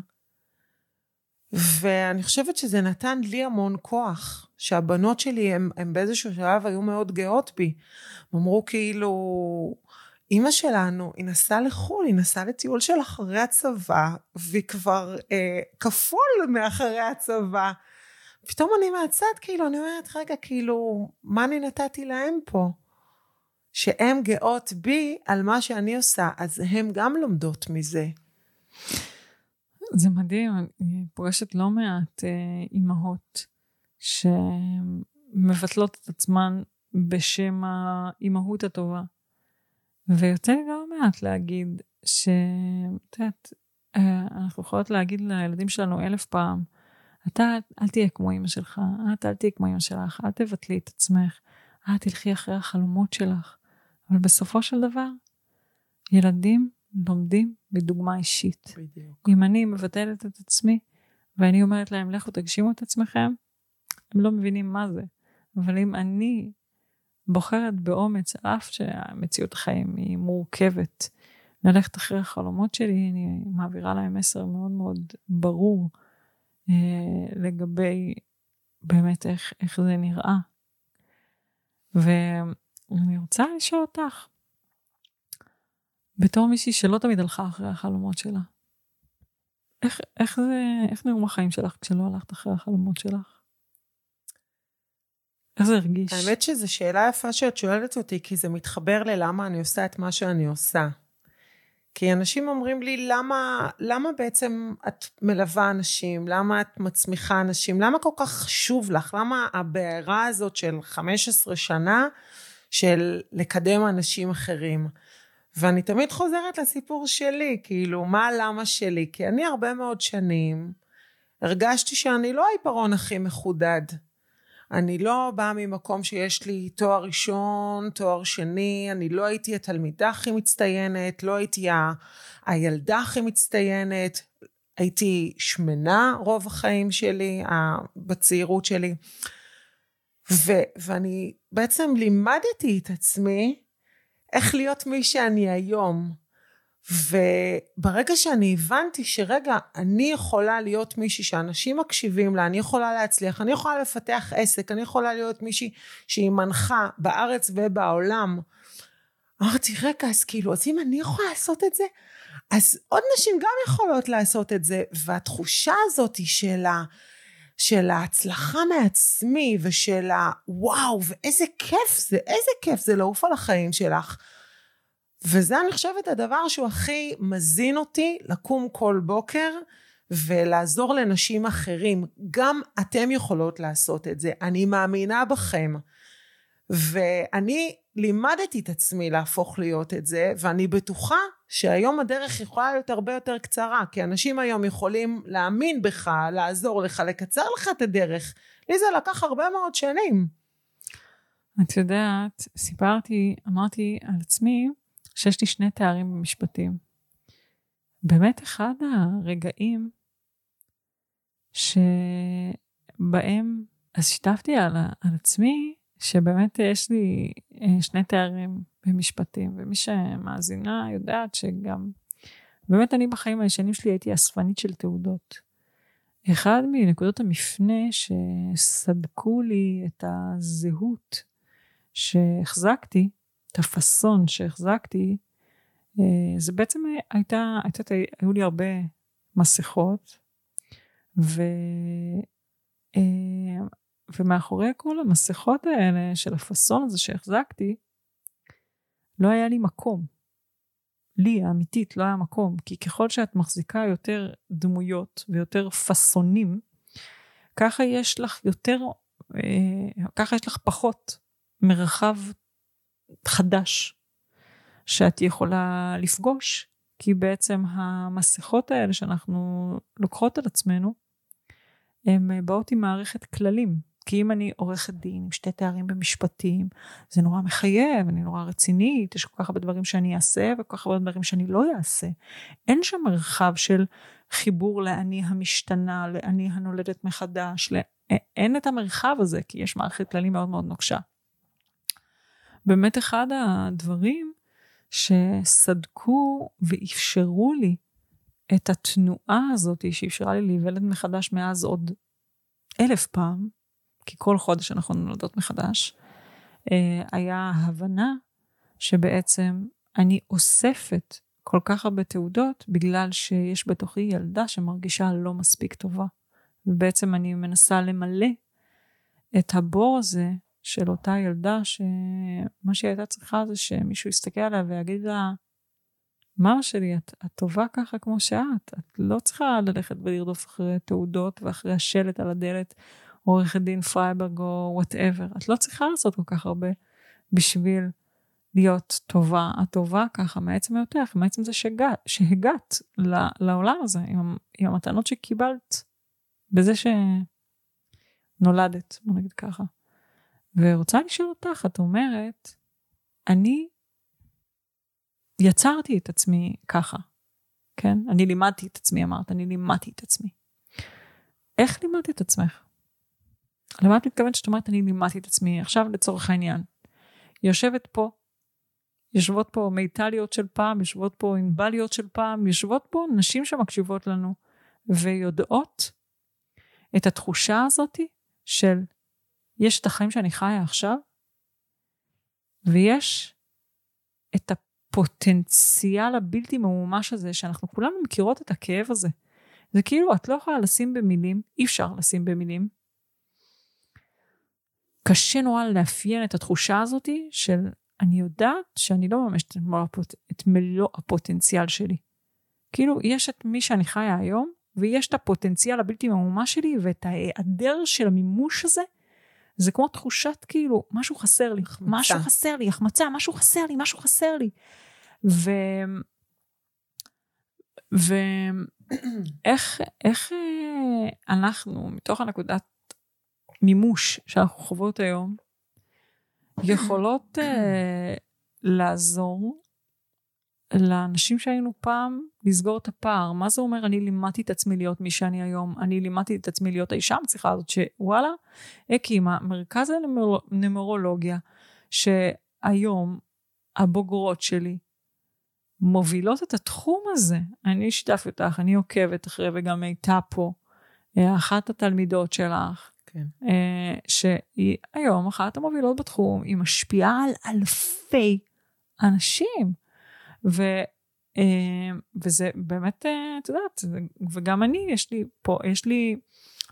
ואני חושבת שזה נתן לי המון כוח, שהבנות שלי הם באיזשהו שלב היו מאוד גאות בי. הם אמרו כאילו, אימא שלנו, היא נסעה לחו"ל, היא נסעה לטיול של אחרי הצבא, והיא כבר אה, כפול מאחרי הצבא. פתאום אני מהצד, כאילו, אני אומרת, רגע, כאילו, מה אני נתתי להם פה? שהן גאות בי על מה שאני עושה, אז הן גם לומדות מזה. זה מדהים, אני פוגשת לא מעט אה, אימהות שמבטלות את עצמן בשם האימהות הטובה. ויוצא לי לא מעט להגיד שאת יודעת, אה, אנחנו יכולות להגיד לילדים שלנו אלף פעם, אתה אל תהיה כמו אמא שלך, את אל תהיה כמו אמא שלך, אל תבטלי את עצמך, את תלכי אחרי החלומות שלך. אבל בסופו של דבר, ילדים לומדים בדוגמה אישית. בדיוק. אם אני מבטלת את עצמי, ואני אומרת להם, לכו תגשימו את עצמכם, הם לא מבינים מה זה. אבל אם אני בוחרת באומץ, על אף שהמציאות החיים היא מורכבת, ללכת אחרי החלומות שלי, אני מעבירה להם מסר מאוד מאוד ברור אה, לגבי באמת איך, איך זה נראה. ואני רוצה לשאול אותך, בתור מישהי שלא תמיד הלכה אחרי החלומות שלה, איך, איך זה, איך נראו החיים שלך כשלא הלכת אחרי החלומות שלך? איך זה הרגיש? האמת שזו שאלה יפה שאת שואלת אותי, כי זה מתחבר ללמה אני עושה את מה שאני עושה. כי אנשים אומרים לי, למה, למה בעצם את מלווה אנשים? למה את מצמיחה אנשים? למה כל כך חשוב לך? למה הבעירה הזאת של 15 שנה של לקדם אנשים אחרים? ואני תמיד חוזרת לסיפור שלי, כאילו, מה הלמה שלי? כי אני הרבה מאוד שנים הרגשתי שאני לא העיפרון הכי מחודד. אני לא באה ממקום שיש לי תואר ראשון, תואר שני, אני לא הייתי התלמידה הכי מצטיינת, לא הייתי ה... הילדה הכי מצטיינת, הייתי שמנה רוב החיים שלי, בצעירות שלי. ו, ואני בעצם לימדתי את עצמי איך להיות מי שאני היום. וברגע שאני הבנתי שרגע, אני יכולה להיות מישהי שאנשים מקשיבים לה, אני יכולה להצליח, אני יכולה לפתח עסק, אני יכולה להיות מישהי שהיא מנחה בארץ ובעולם. אמרתי, רגע, אז כאילו, אז אם אני יכולה לעשות את זה, אז עוד נשים גם יכולות לעשות את זה. והתחושה הזאת של, ה, של ההצלחה מעצמי ושל הוואו, ואיזה כיף זה, איזה כיף זה לעוף על החיים שלך. וזה אני חושבת הדבר שהוא הכי מזין אותי לקום כל בוקר ולעזור לנשים אחרים. גם אתם יכולות לעשות את זה, אני מאמינה בכם. ואני לימדתי את עצמי להפוך להיות את זה, ואני בטוחה שהיום הדרך יכולה להיות הרבה יותר קצרה, כי אנשים היום יכולים להאמין בך, לעזור לך, לקצר לך את הדרך. לי זה לקח הרבה מאוד שנים. את יודעת, סיפרתי, אמרתי על עצמי, שיש לי שני תארים במשפטים. באמת אחד הרגעים שבהם, אז שיתפתי על, על עצמי, שבאמת יש לי אה, שני תארים במשפטים, ומי שמאזינה יודעת שגם, באמת אני בחיים הישנים שלי הייתי אספנית של תעודות. אחד מנקודות המפנה שסדקו לי את הזהות שהחזקתי, את הפאסון שהחזקתי, אה, זה בעצם הייתה, הייתה, היו לי הרבה מסכות, ו, אה, ומאחורי כל המסכות האלה של הפאסון הזה שהחזקתי, לא היה לי מקום. לי, האמיתית, לא היה מקום. כי ככל שאת מחזיקה יותר דמויות ויותר פאסונים, ככה יש לך יותר, אה, ככה יש לך פחות מרחב חדש שאת יכולה לפגוש, כי בעצם המסכות האלה שאנחנו לוקחות על עצמנו, הן באות עם מערכת כללים. כי אם אני עורכת דין עם שתי תארים במשפטים, זה נורא מחייב, אני נורא רצינית, יש כל כך הרבה דברים שאני אעשה וכל כך הרבה דברים שאני לא אעשה. אין שם מרחב של חיבור לאני המשתנה, לאני הנולדת מחדש, לא... אין את המרחב הזה, כי יש מערכת כללים מאוד מאוד נוקשה. באמת אחד הדברים שסדקו ואפשרו לי את התנועה הזאת, שאפשרה לי להיוולד מחדש מאז עוד אלף פעם, כי כל חודש אנחנו נולדות מחדש, אה, היה הבנה שבעצם אני אוספת כל כך הרבה תעודות בגלל שיש בתוכי ילדה שמרגישה לא מספיק טובה. ובעצם אני מנסה למלא את הבור הזה של אותה ילדה שמה שהיא הייתה צריכה זה שמישהו יסתכל עליה ויגיד לה, מאמא שלי, את, את טובה ככה כמו שאת, את לא צריכה ללכת ולרדוף אחרי תעודות ואחרי השלט על הדלת, עורכת דין פרייברג או whatever, את לא צריכה לעשות כל כך הרבה בשביל להיות טובה. את טובה ככה מעצם היותך, מעצם זה שהגעת, שהגעת לעולם הזה, עם, עם המתנות שקיבלת, בזה שנולדת, בוא נגיד ככה. ורוצה לשאול אותך, את אומרת, אני יצרתי את עצמי ככה, כן? אני לימדתי את עצמי, אמרת, אני לימדתי את עצמי. איך לימדת את עצמך? למה את מתכוונת שאת אומרת, אני לימדתי את עצמי? עכשיו לצורך העניין, יושבת פה, יושבות פה מיטליות של פעם, יושבות פה ענבליות של פעם, יושבות פה נשים שמקשיבות לנו, ויודעות את התחושה הזאתי של יש את החיים שאני חיה עכשיו, ויש את הפוטנציאל הבלתי ממומש הזה, שאנחנו כולנו מכירות את הכאב הזה. זה כאילו, את לא יכולה לשים במילים, אי אפשר לשים במילים. קשה נורא לאפיין את התחושה הזאת של אני יודעת שאני לא מממשת את מלוא, הפוט... את מלוא הפוטנציאל שלי. כאילו, יש את מי שאני חיה היום, ויש את הפוטנציאל הבלתי ממומש שלי, ואת ההיעדר של המימוש הזה, זה כמו תחושת כאילו, משהו חסר לי, החמצה. משהו חסר לי, החמצה, משהו חסר לי, משהו חסר לי. ו... ואיך איך אה, אנחנו, מתוך הנקודת מימוש שאנחנו חוות היום, יכולות uh, לעזור לאנשים שהיינו פעם לסגור את הפער. מה זה אומר אני לימדתי את עצמי להיות מי שאני היום? אני לימדתי את עצמי להיות האישה המצליחה הזאת שוואלה, הקימה מרכז הנומרולוגיה, שהיום הבוגרות שלי מובילות את התחום הזה. אני שיתפתי אותך, אני עוקבת אחרי, וגם הייתה פה אה, אחת התלמידות שלך, כן. אה, שהיא היום אחת המובילות בתחום, היא משפיעה על אלפי אנשים. ו, אה, וזה באמת, אה, את יודעת, וגם אני, יש לי פה, יש לי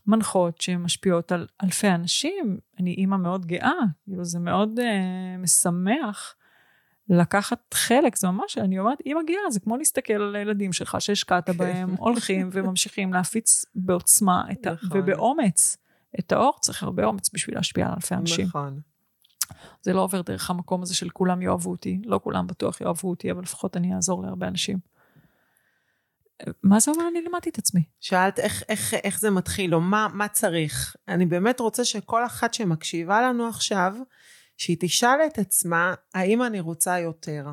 מנחות שמשפיעות על אלפי אנשים. אני אימא מאוד גאה, כאילו זה מאוד אה, משמח. לקחת חלק, זה ממש, אני אומרת, אימא גאה, זה כמו להסתכל על הילדים שלך שהשקעת בהם, הולכים וממשיכים להפיץ בעוצמה ה- נכון. ובאומץ את האור, צריך הרבה אומץ בשביל להשפיע על אלפי אנשים. נכון. זה לא עובר דרך המקום הזה של כולם יאהבו אותי, לא כולם בטוח יאהבו אותי, אבל לפחות אני אעזור להרבה אנשים. מה זה אומר אני לימדתי את עצמי? שאלת איך, איך, איך זה מתחיל, או מה, מה צריך. אני באמת רוצה שכל אחת שמקשיבה לנו עכשיו, שהיא תשאל את עצמה, האם אני רוצה יותר?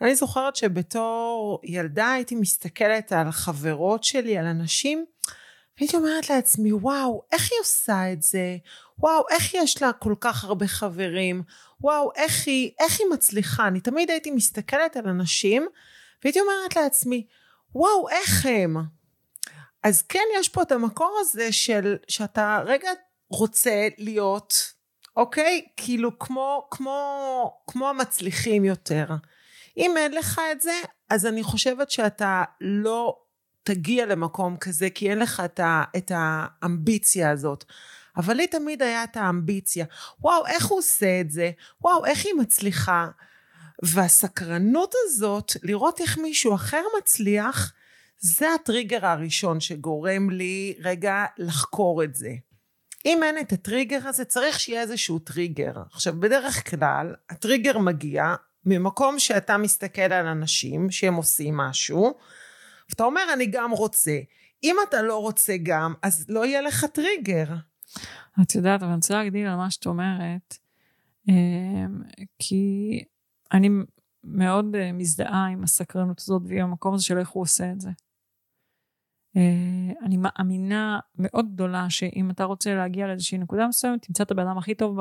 אני זוכרת שבתור ילדה הייתי מסתכלת על חברות שלי, על אנשים, והייתי אומרת לעצמי, וואו, איך היא עושה את זה? וואו, איך יש לה כל כך הרבה חברים? וואו, איך היא, איך היא מצליחה? אני תמיד הייתי מסתכלת על אנשים, והייתי אומרת לעצמי, וואו, איך הם? אז כן, יש פה את המקור הזה של שאתה רגע רוצה להיות, אוקיי? כאילו כמו, כמו, כמו המצליחים יותר. אם אין לך את זה, אז אני חושבת שאתה לא תגיע למקום כזה, כי אין לך את, ה, את האמביציה הזאת. אבל לי תמיד היה את האמביציה. וואו, איך הוא עושה את זה? וואו, איך היא מצליחה? והסקרנות הזאת, לראות איך מישהו אחר מצליח, זה הטריגר הראשון שגורם לי רגע לחקור את זה. אם אין את הטריגר הזה, צריך שיהיה איזשהו טריגר. עכשיו, בדרך כלל, הטריגר מגיע ממקום שאתה מסתכל על אנשים שהם עושים משהו, ואתה אומר, אני גם רוצה. אם אתה לא רוצה גם, אז לא יהיה לך טריגר. את יודעת, אבל אני רוצה להגדיל על מה שאת אומרת, אמ, כי אני מאוד אה, מזדהה עם הסקרנות הזאת ועם המקום הזה של איך הוא עושה את זה. אה, אני מאמינה מאוד גדולה שאם אתה רוצה להגיע לאיזושהי נקודה מסוימת, תמצא את הבן אדם הכי טוב,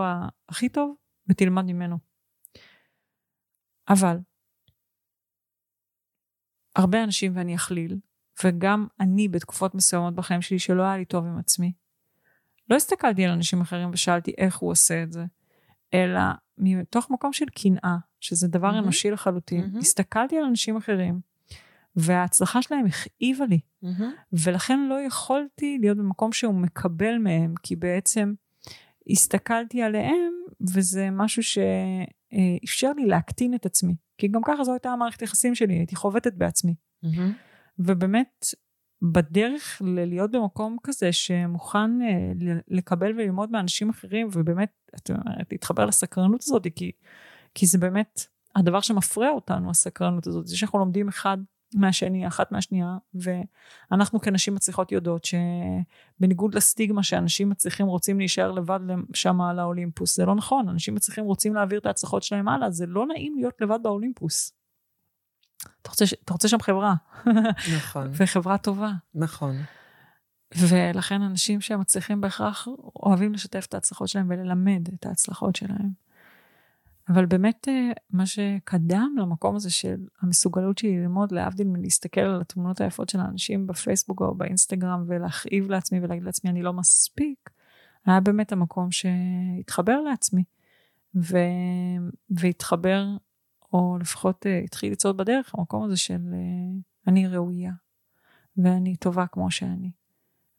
הכי טוב ותלמד ממנו. אבל הרבה אנשים, ואני אכליל, וגם אני בתקופות מסוימות בחיים שלי שלא היה לי טוב עם עצמי, לא הסתכלתי על אנשים אחרים ושאלתי איך הוא עושה את זה, אלא מתוך מקום של קנאה, שזה דבר מהמם. אנושי לחלוטין, מהמם. הסתכלתי על אנשים אחרים, וההצלחה שלהם הכאיבה לי, ולכן לא יכולתי להיות במקום שהוא מקבל מהם, כי בעצם הסתכלתי עליהם, וזה משהו שאפשר לי להקטין את עצמי. כי גם ככה זו הייתה המערכת יחסים שלי, הייתי חובטת בעצמי. ובאמת, בדרך ללהיות במקום כזה שמוכן אה, לקבל וללמוד מאנשים אחרים, ובאמת, את אומרת, להתחבר לסקרנות הזאת, כי, כי זה באמת הדבר שמפריע אותנו, הסקרנות הזאת, זה שאנחנו לומדים אחד מהשני, אחת מהשנייה, ואנחנו כנשים מצליחות יודעות שבניגוד לסטיגמה שאנשים מצליחים רוצים להישאר לבד שם על האולימפוס, זה לא נכון, אנשים מצליחים רוצים להעביר את ההצלחות שלהם הלאה, זה לא נעים להיות לבד באולימפוס. אתה רוצה, אתה רוצה שם חברה, נכון, וחברה טובה. נכון. ולכן אנשים שמצליחים בהכרח אוהבים לשתף את ההצלחות שלהם וללמד את ההצלחות שלהם. אבל באמת אה, מה שקדם למקום הזה של המסוגלות שלי ללמוד להבדיל מלהסתכל על התמונות היפות של האנשים בפייסבוק או באינסטגרם ולהכאיב לעצמי ולהגיד לעצמי אני לא מספיק, היה באמת המקום שהתחבר לעצמי ו... והתחבר או לפחות אה, התחיל לצעוד בדרך המקום הזה של אה, אני ראויה ואני טובה כמו שאני.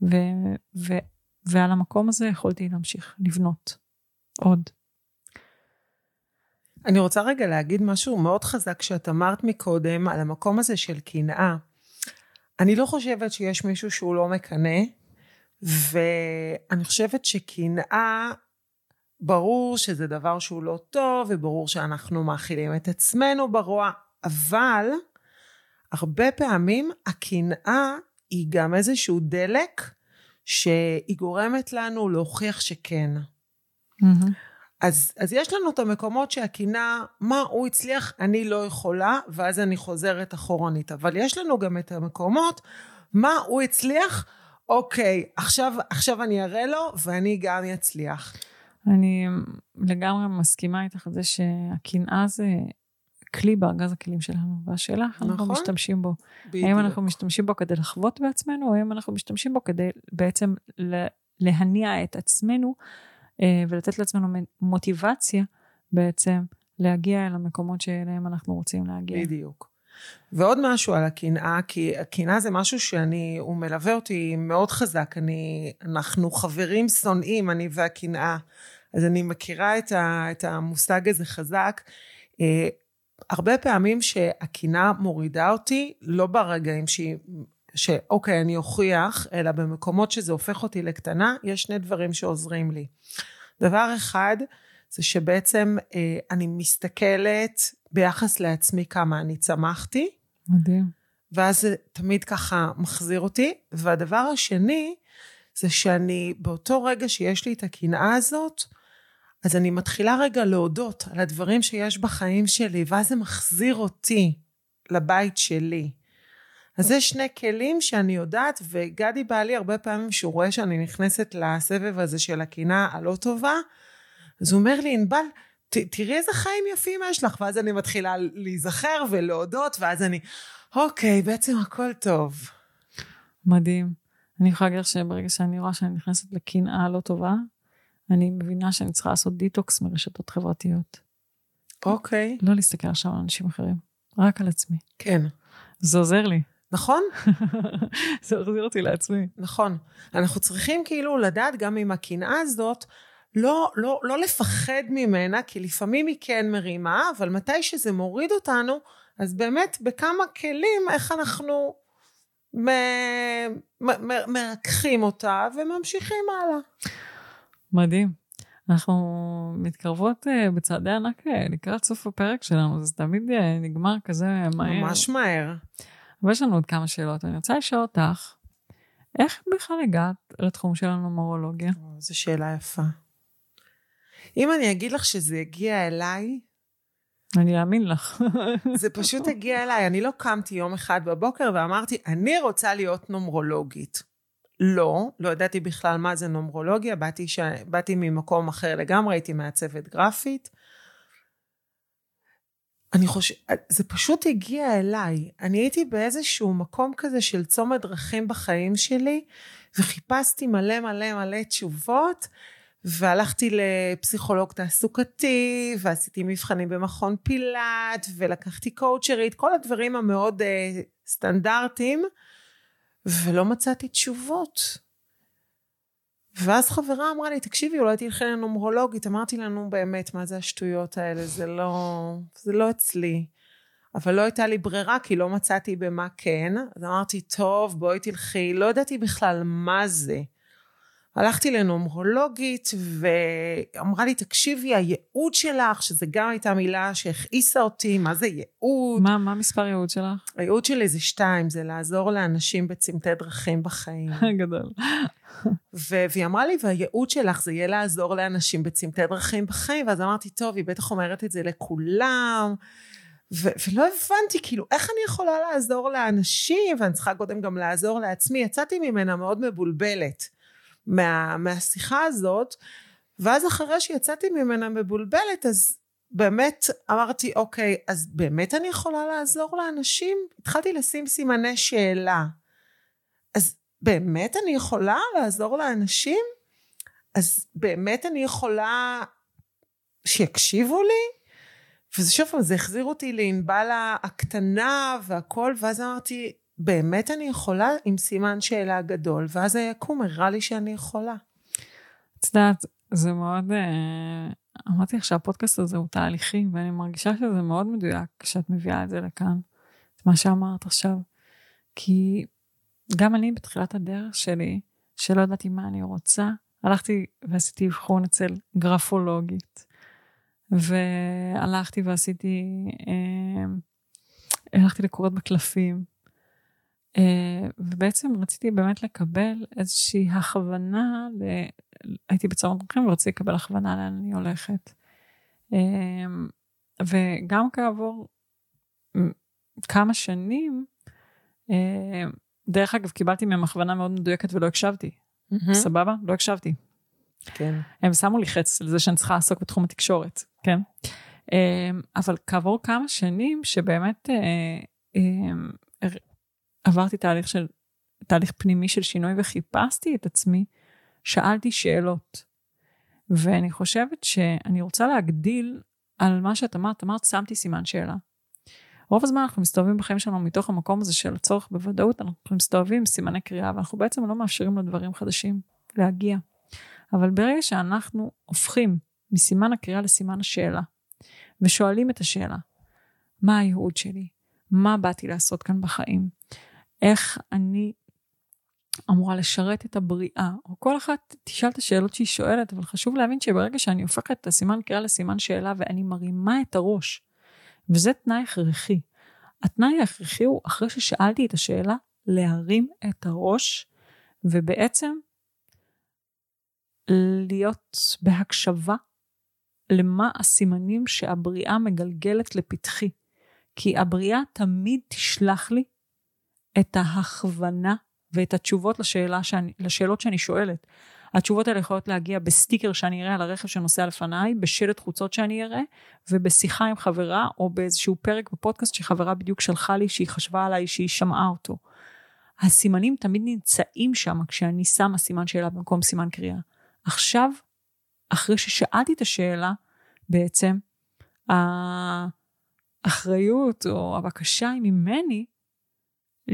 ו... ו... ועל המקום הזה יכולתי להמשיך לבנות עוד. אני רוצה רגע להגיד משהו מאוד חזק שאת אמרת מקודם על המקום הזה של קנאה. אני לא חושבת שיש מישהו שהוא לא מקנא, ואני חושבת שקנאה, ברור שזה דבר שהוא לא טוב, וברור שאנחנו מאכילים את עצמנו ברוע, אבל הרבה פעמים הקנאה היא גם איזשהו דלק שהיא גורמת לנו להוכיח שכן. אז, אז יש לנו את המקומות שהקנאה, מה הוא הצליח, אני לא יכולה, ואז אני חוזרת אחורנית. אבל יש לנו גם את המקומות, מה הוא הצליח, אוקיי, עכשיו, עכשיו אני אראה לו, ואני גם אצליח. אני לגמרי מסכימה איתך על זה שהקנאה זה כלי בארגז הכלים שלנו, והשאלה איך אנחנו נכון. משתמשים בו. בדיוק. האם אנחנו משתמשים בו כדי לחוות בעצמנו, או האם אנחנו משתמשים בו כדי בעצם להניע את עצמנו ולתת לעצמנו מוטיבציה בעצם להגיע אל המקומות שאליהם אנחנו רוצים להגיע. בדיוק. ועוד משהו על הקנאה, כי הקנאה זה משהו שאני, הוא מלווה אותי מאוד חזק. אני, אנחנו חברים שונאים, אני והקנאה. אז אני מכירה את, ה, את המושג הזה חזק. אה, הרבה פעמים שהקנאה מורידה אותי, לא ברגעים שהיא, שאוקיי, אני אוכיח, אלא במקומות שזה הופך אותי לקטנה, יש שני דברים שעוזרים לי. דבר אחד, זה שבעצם אה, אני מסתכלת ביחס לעצמי כמה אני צמחתי, מדהים. ואז זה תמיד ככה מחזיר אותי. והדבר השני, זה שאני באותו רגע שיש לי את הקנאה הזאת, אז אני מתחילה רגע להודות על הדברים שיש בחיים שלי, ואז זה מחזיר אותי לבית שלי. אז זה שני כלים שאני יודעת, וגדי בעלי הרבה פעמים כשהוא רואה שאני נכנסת לסבב הזה של הקנאה הלא טובה, אז הוא אומר לי, ענבל, תראי איזה חיים יפים יש לך, ואז אני מתחילה להיזכר ולהודות, ואז אני, אוקיי, בעצם הכל טוב. מדהים. אני יכולה להגיד לך שברגע שאני רואה שאני נכנסת לקנאה לא טובה, אני מבינה שאני צריכה לעשות דיטוקס מרשתות חברתיות. אוקיי. לא להסתכל עכשיו על אנשים אחרים, רק על עצמי. כן. זה עוזר לי. נכון? זה מחזיר אותי לעצמי. נכון. אנחנו צריכים כאילו לדעת גם עם הקנאה הזאת, לא, לא, לא לפחד ממנה, כי לפעמים היא כן מרימה, אבל מתי שזה מוריד אותנו, אז באמת בכמה כלים איך אנחנו מ, מ, מ, מרככים אותה וממשיכים הלאה. מדהים. אנחנו מתקרבות אה, בצעדי ענק אה, לקראת סוף הפרק שלנו, זה תמיד אה, נגמר כזה מהר. ממש מהר. אבל יש לנו עוד כמה שאלות. אני רוצה לשאול אותך, איך בכלל הגעת לתחום של הנומרולוגיה? זו שאלה יפה. אם אני אגיד לך שזה הגיע אליי, אני אאמין לך. זה פשוט הגיע אליי. אני לא קמתי יום אחד בבוקר ואמרתי, אני רוצה להיות נומרולוגית. לא, לא ידעתי בכלל מה זה נומרולוגיה, באתי, ש... באתי ממקום אחר לגמרי, הייתי מעצבת גרפית. אני חושבת, זה פשוט הגיע אליי. אני הייתי באיזשהו מקום כזה של צומת דרכים בחיים שלי, וחיפשתי מלא מלא מלא תשובות, והלכתי לפסיכולוג תעסוקתי, ועשיתי מבחנים במכון פילאט, ולקחתי קואוצ'רית, כל הדברים המאוד uh, סטנדרטיים, ולא מצאתי תשובות. ואז חברה אמרה לי, תקשיבי, אולי תלכי לנומרולוגית. אמרתי לנו, באמת, מה זה השטויות האלה? זה לא, זה לא אצלי. אבל לא הייתה לי ברירה, כי לא מצאתי במה כן. אז אמרתי, טוב, בואי תלכי. לא ידעתי בכלל מה זה. הלכתי לנומרולוגית, ואמרה לי, תקשיבי, הייעוד שלך, שזה גם הייתה מילה שהכעיסה אותי, מה זה ייעוד? מה, מה מספר ייעוד שלך? הייעוד שלי זה שתיים, זה לעזור לאנשים בצמתי דרכים בחיים. גדול. ו- והיא אמרה לי, והייעוד שלך זה יהיה לעזור לאנשים בצמתי דרכים בחיים, ואז אמרתי, טוב, היא בטח אומרת את זה לכולם. ו- ולא הבנתי, כאילו, איך אני יכולה לעזור לאנשים, ואני צריכה קודם גם לעזור לעצמי. יצאתי ממנה מאוד מבולבלת מה- מהשיחה הזאת, ואז אחרי שיצאתי ממנה מבולבלת, אז באמת אמרתי, אוקיי, אז באמת אני יכולה לעזור לאנשים? התחלתי לשים סימני שאלה. אז באמת אני יכולה לעזור לאנשים? אז באמת אני יכולה שיקשיבו לי? וזה שוב פעם, זה החזיר אותי לענבל הקטנה והכל, ואז אמרתי, באמת אני יכולה עם סימן שאלה גדול, ואז היקום הראה לי שאני יכולה. את יודעת, זה מאוד... אה, אמרתי לך שהפודקאסט הזה הוא תהליכי, ואני מרגישה שזה מאוד מדויק כשאת מביאה את זה לכאן, את מה שאמרת עכשיו. כי גם אני בתחילת הדרך שלי, שלא ידעתי מה אני רוצה, הלכתי ועשיתי אבחון אצל גרפולוגית. והלכתי ועשיתי, אה, הלכתי לקורות בקלפים. אה, ובעצם רציתי באמת לקבל איזושהי הכוונה, ל... הייתי בצומת דרכים ורציתי לקבל הכוונה לאן אני הולכת. אה, וגם כעבור כמה שנים, אה, דרך אגב, קיבלתי מהם הכוונה מאוד מדויקת ולא הקשבתי. סבבה? לא הקשבתי. כן. הם שמו לי חץ על זה שאני צריכה לעסוק בתחום התקשורת, כן? אבל כעבור כמה שנים שבאמת עברתי תהליך של, תהליך פנימי של שינוי וחיפשתי את עצמי, שאלתי שאלות. ואני חושבת שאני רוצה להגדיל על מה שאת אמרת, אמרת שמתי סימן שאלה. רוב הזמן אנחנו מסתובבים בחיים שלנו מתוך המקום הזה של הצורך בוודאות, אנחנו מסתובבים עם סימני קריאה ואנחנו בעצם לא מאפשרים לדברים חדשים להגיע. אבל ברגע שאנחנו הופכים מסימן הקריאה לסימן השאלה, ושואלים את השאלה, מה הייעוד שלי? מה באתי לעשות כאן בחיים? איך אני אמורה לשרת את הבריאה? או כל אחת תשאל את השאלות שהיא שואלת, אבל חשוב להבין שברגע שאני הופכת את הסימן קריאה לסימן שאלה ואני מרימה את הראש, וזה תנאי הכרחי. התנאי ההכרחי הוא, אחרי ששאלתי את השאלה, להרים את הראש, ובעצם להיות בהקשבה למה הסימנים שהבריאה מגלגלת לפתחי. כי הבריאה תמיד תשלח לי את ההכוונה ואת התשובות לשאלה שאני, לשאלות שאני שואלת. התשובות האלה יכולות להגיע בסטיקר שאני אראה על הרכב שנוסע לפניי, בשלט חוצות שאני אראה, ובשיחה עם חברה, או באיזשהו פרק בפודקאסט שחברה בדיוק שלחה לי, שהיא חשבה עליי, שהיא שמעה אותו. הסימנים תמיד נמצאים שם כשאני שמה סימן שאלה במקום סימן קריאה. עכשיו, אחרי ששאלתי את השאלה, בעצם, האחריות או הבקשה היא ממני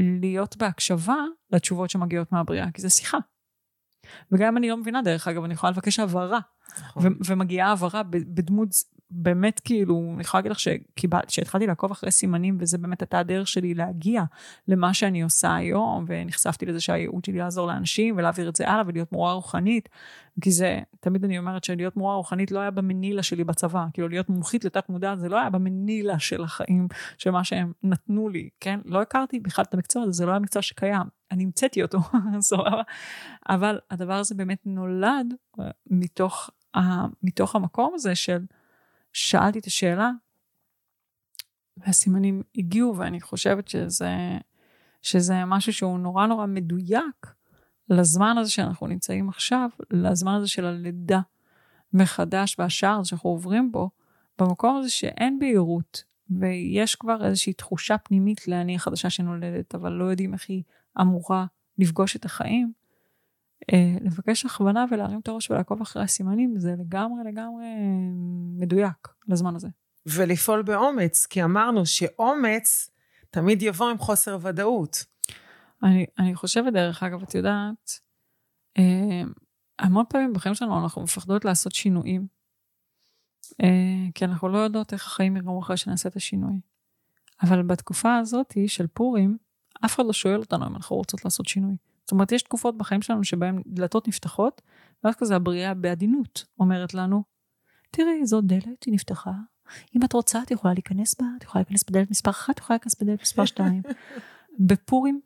להיות בהקשבה לתשובות שמגיעות מהבריאה, כי זה שיחה. וגם אם אני לא מבינה, דרך אגב, אני יכולה לבקש הבהרה. נכון. ומגיעה הבהרה בדמות באמת כאילו, אני יכולה להגיד לך שהתחלתי לעקוב אחרי סימנים, וזה באמת הייתה הדרך שלי להגיע למה שאני עושה היום, ונחשפתי לזה שהייעוד שלי לעזור לאנשים, ולהעביר את זה הלאה, ולהיות מורה רוחנית, כי זה, תמיד אני אומרת שלהיות מורה רוחנית לא היה במנילה שלי בצבא, כאילו להיות מומחית לתת מודע, זה לא היה במנילה של החיים, של מה שהם נתנו לי, כן? לא הכרתי בכלל את המקצוע הזה, זה לא היה מקצוע שקיים, אני המצאתי אותו, סבבה? אבל הדבר הזה באמת נולד אה, מתוך, מתוך המקום הזה של, שאלתי את השאלה, והסימנים הגיעו, ואני חושבת שזה, שזה משהו שהוא נורא נורא מדויק לזמן הזה שאנחנו נמצאים עכשיו, לזמן הזה של הלידה מחדש והשער שאנחנו עוברים בו, במקום הזה שאין בהירות, ויש כבר איזושהי תחושה פנימית לאני החדשה שנולדת, אבל לא יודעים איך היא אמורה לפגוש את החיים, לבקש הכוונה ולהרים את הראש ולעקוב אחרי הסימנים, זה לגמרי לגמרי מדויק לזמן הזה. ולפעול באומץ, כי אמרנו שאומץ תמיד יבוא עם חוסר ודאות. אני, אני חושבת, דרך אגב, את יודעת, אה, המון פעמים בחיים שלנו אנחנו מפחדות לעשות שינויים, אה, כי אנחנו לא יודעות איך החיים יראו אחרי שנעשה את השינוי. אבל בתקופה הזאת של פורים, אף אחד לא שואל אותנו אם אנחנו רוצות לעשות שינוי. זאת אומרת, יש תקופות בחיים שלנו שבהן דלתות נפתחות, ואז כזה הבריאה בעדינות אומרת לנו, תראי, זו דלת, היא נפתחה, אם את רוצה, את יכולה להיכנס בה, את יכולה להיכנס בדלת מספר 1, את יכולה להיכנס בדלת מספר 2. בפורים,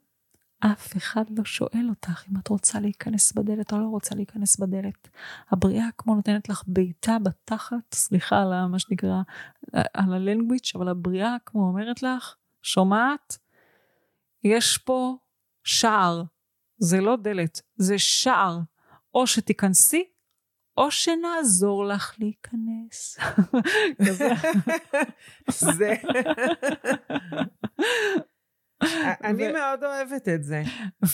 אף אחד לא שואל אותך אם את רוצה להיכנס בדלת או לא רוצה להיכנס בדלת. הבריאה כמו נותנת לך בעיטה בתחת, סליחה על מה שנקרא, על הלנגוויץ', אבל הבריאה כמו אומרת לך, שומעת? יש פה שער, זה לא דלת, זה שער. או שתיכנסי, או שנעזור לך להיכנס. זה. אני מאוד אוהבת את זה.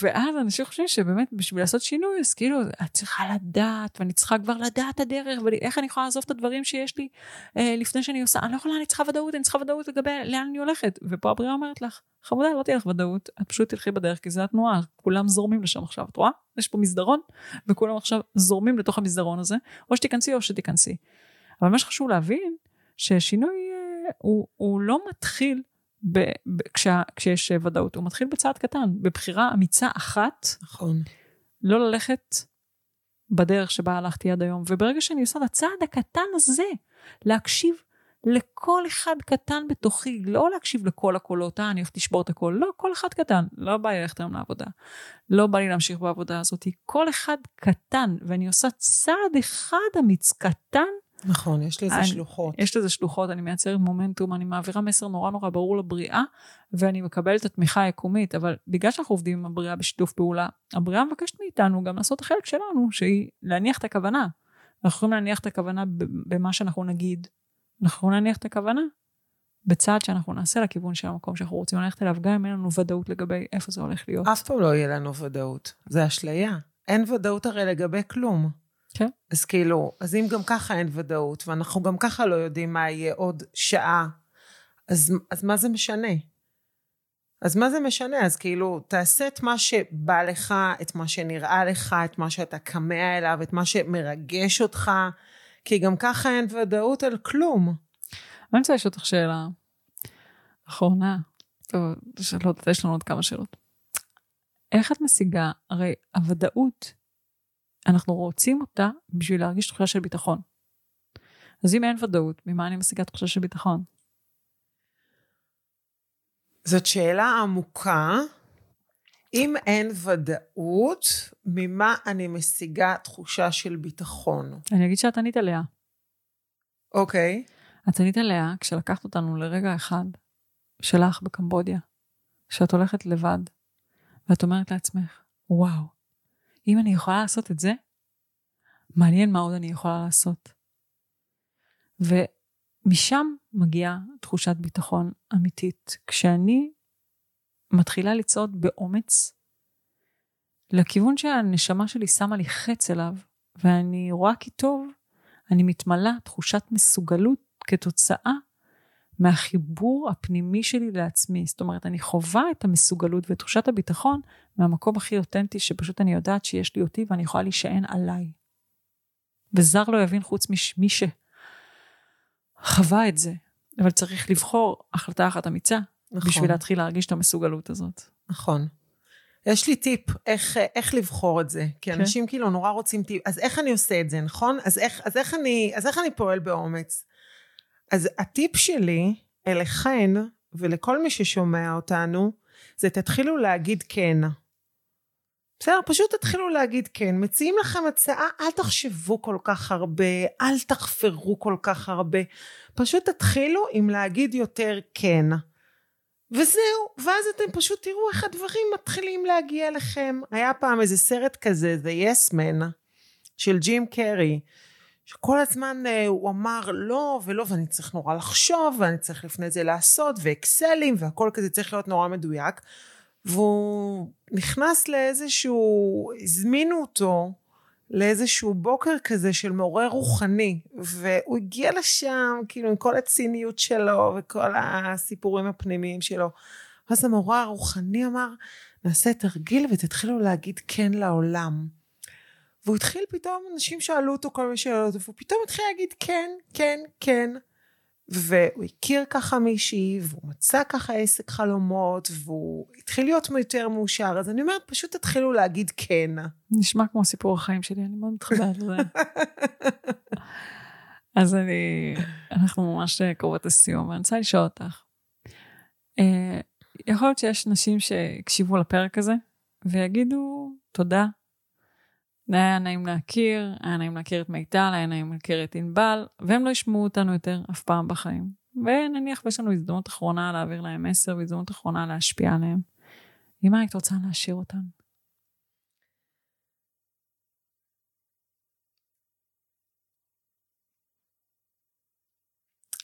ואז אנשים חושבים שבאמת בשביל לעשות שינוי, אז כאילו, את צריכה לדעת, ואני צריכה כבר לדעת הדרך, ואיך אני יכולה לעזוב את הדברים שיש לי אה, לפני שאני עושה, אני לא יכולה, אני צריכה ודאות, אני צריכה ודאות לגבי לאן אני הולכת. ופה הבריאה אומרת לך, חמודה, לא תהיה לך ודאות, את פשוט תלכי בדרך, כי זה התנועה, כולם זורמים לשם עכשיו, את רואה? יש פה מסדרון, וכולם עכשיו זורמים לתוך המסדרון הזה, או שתיכנסי או שתיכנסי. אבל מה שחשוב להבין, ששינוי אה, הוא, הוא לא מתחיל ב, ב, כשה, כשיש ודאות, הוא מתחיל בצעד קטן, בבחירה אמיצה אחת, נכון. לא ללכת בדרך שבה הלכתי עד היום. וברגע שאני עושה את הצעד הקטן הזה, להקשיב לכל אחד קטן בתוכי, לא להקשיב לכל הקולות, אה, אני הולכת לשבור את הקול, לא, כל אחד קטן, לא בא לי ללכת היום לעבודה, לא בא לי להמשיך בעבודה הזאת, כל אחד קטן, ואני עושה צעד אחד אמיץ קטן, נכון, יש לזה אני, שלוחות. יש לזה שלוחות, אני מייצרת מומנטום, אני מעבירה מסר נורא נורא ברור לבריאה, ואני מקבלת את התמיכה היקומית, אבל בגלל שאנחנו עובדים עם הבריאה בשיתוף פעולה, הבריאה מבקשת מאיתנו גם לעשות את החלק שלנו, שהיא להניח את הכוונה. אנחנו יכולים להניח את הכוונה במה שאנחנו נגיד, אנחנו נניח את הכוונה בצעד שאנחנו נעשה לכיוון של המקום שאנחנו רוצים ללכת אליו, גם אם אין לנו ודאות לגבי איפה זה הולך להיות. אף פעם לא יהיה לנו ודאות. זה אשליה. אין ודאות הרי לגבי כלום. כן. אז כאילו, אז אם גם ככה אין ודאות, ואנחנו גם ככה לא יודעים מה יהיה עוד שעה, אז, אז מה זה משנה? אז מה זה משנה? אז כאילו, תעשה את מה שבא לך, את מה שנראה לך, את מה שאתה כמה אליו, את מה שמרגש אותך, כי גם ככה אין ודאות על כלום. אני רוצה לשאול אותך שאלה אחרונה. טוב, שאלות, יש לנו עוד כמה שאלות. איך את משיגה, הרי הוודאות, אנחנו רוצים אותה בשביל להרגיש תחושה של ביטחון. אז אם אין ודאות, ממה אני משיגה תחושה של ביטחון? זאת שאלה עמוקה. אם אין ודאות, ממה אני משיגה תחושה של ביטחון? אני אגיד שאת ענית עליה. אוקיי. את ענית עליה כשלקחת אותנו לרגע אחד שלך בקמבודיה, שאת הולכת לבד, ואת אומרת לעצמך, וואו, אם אני יכולה לעשות את זה, מעניין מה עוד אני יכולה לעשות. ומשם מגיעה תחושת ביטחון אמיתית. כשאני מתחילה לצעוד באומץ לכיוון שהנשמה שלי שמה לי חץ אליו, ואני רואה כי טוב, אני מתמלאה תחושת מסוגלות כתוצאה מהחיבור הפנימי שלי לעצמי. זאת אומרת, אני חווה את המסוגלות ואת תחושת הביטחון מהמקום הכי אותנטי, שפשוט אני יודעת שיש לי אותי ואני יכולה להישען עליי. וזר לא יבין חוץ ממי שחווה את זה. אבל צריך לבחור החלטה אחת אמיצה, נכון. בשביל להתחיל להרגיש את המסוגלות הזאת. נכון. יש לי טיפ איך, איך לבחור את זה, כי כן. אנשים כאילו נורא רוצים טיפ, אז איך אני עושה את זה, נכון? אז איך, אז איך, אני, אז איך אני פועל באומץ? אז הטיפ שלי אליכן ולכל מי ששומע אותנו, זה תתחילו להגיד כן. בסדר? פשוט תתחילו להגיד כן. מציעים לכם הצעה, אל תחשבו כל כך הרבה, אל תחפרו כל כך הרבה. פשוט תתחילו עם להגיד יותר כן. וזהו, ואז אתם פשוט תראו איך הדברים מתחילים להגיע אליכם. היה פעם איזה סרט כזה, The Yes Man, של ג'ים קרי, שכל הזמן uh, הוא אמר לא ולא, ואני צריך נורא לחשוב, ואני צריך לפני זה לעשות, ואקסלים, והכל כזה צריך להיות נורא מדויק. והוא נכנס לאיזשהו, הזמינו אותו לאיזשהו בוקר כזה של מורה רוחני, והוא הגיע לשם כאילו עם כל הציניות שלו וכל הסיפורים הפנימיים שלו. אז המורה הרוחני אמר, נעשה תרגיל ותתחילו להגיד כן לעולם. והוא התחיל פתאום, אנשים שאלו אותו כל מיני שאלות, והוא פתאום התחיל להגיד כן, כן, כן. והוא הכיר ככה מישהי, והוא מצא ככה עסק חלומות, והוא התחיל להיות יותר מאושר. אז אני אומרת, פשוט תתחילו להגיד כן. נשמע כמו סיפור החיים שלי, אני מאוד מתחברת לזה. אז אני, אנחנו ממש קרובות לסיום, ואני רוצה לשאול אותך. אה, יכול להיות שיש נשים שהקשיבו לפרק הזה, ויגידו תודה. היה נעים להכיר, היה נעים להכיר את מיטל, היה נעים להכיר את ענבל, והם לא ישמעו אותנו יותר אף פעם בחיים. ונניח ויש לנו הזדמנות אחרונה להעביר להם מסר, והזדמנות אחרונה להשפיע עליהם. עם מה היית רוצה להשאיר אותם?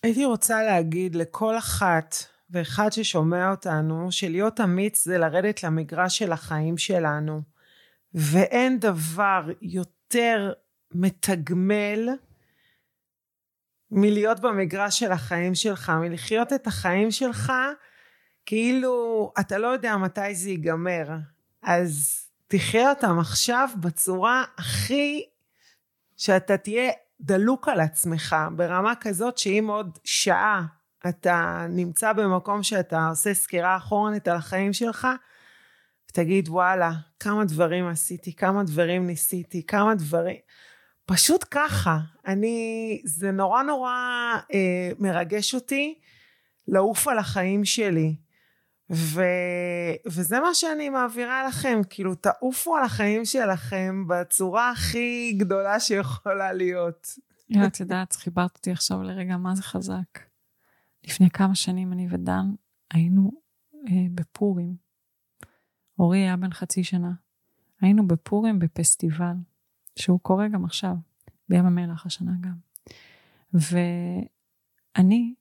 הייתי רוצה להגיד לכל אחת ואחד ששומע אותנו, שלהיות אמיץ זה לרדת למגרש של החיים שלנו. ואין דבר יותר מתגמל מלהיות במגרש של החיים שלך, מלחיות את החיים שלך כאילו אתה לא יודע מתי זה ייגמר. אז תחיה אותם עכשיו בצורה הכי שאתה תהיה דלוק על עצמך, ברמה כזאת שאם עוד שעה אתה נמצא במקום שאתה עושה סקירה אחורנית על החיים שלך, ותגיד וואלה, כמה דברים עשיתי, כמה דברים ניסיתי, כמה דברים... פשוט ככה. אני, זה נורא נורא אה, מרגש אותי לעוף על החיים שלי. ו, וזה מה שאני מעבירה לכם, כאילו תעופו על החיים שלכם בצורה הכי גדולה שיכולה להיות. את יודעת, חיברת אותי עכשיו לרגע מה זה חזק. לפני כמה שנים אני ודן היינו אה, בפורים. אורי היה בן חצי שנה. היינו בפורים בפסטיבל, שהוא קורה גם עכשיו, בים המלח השנה גם. אני,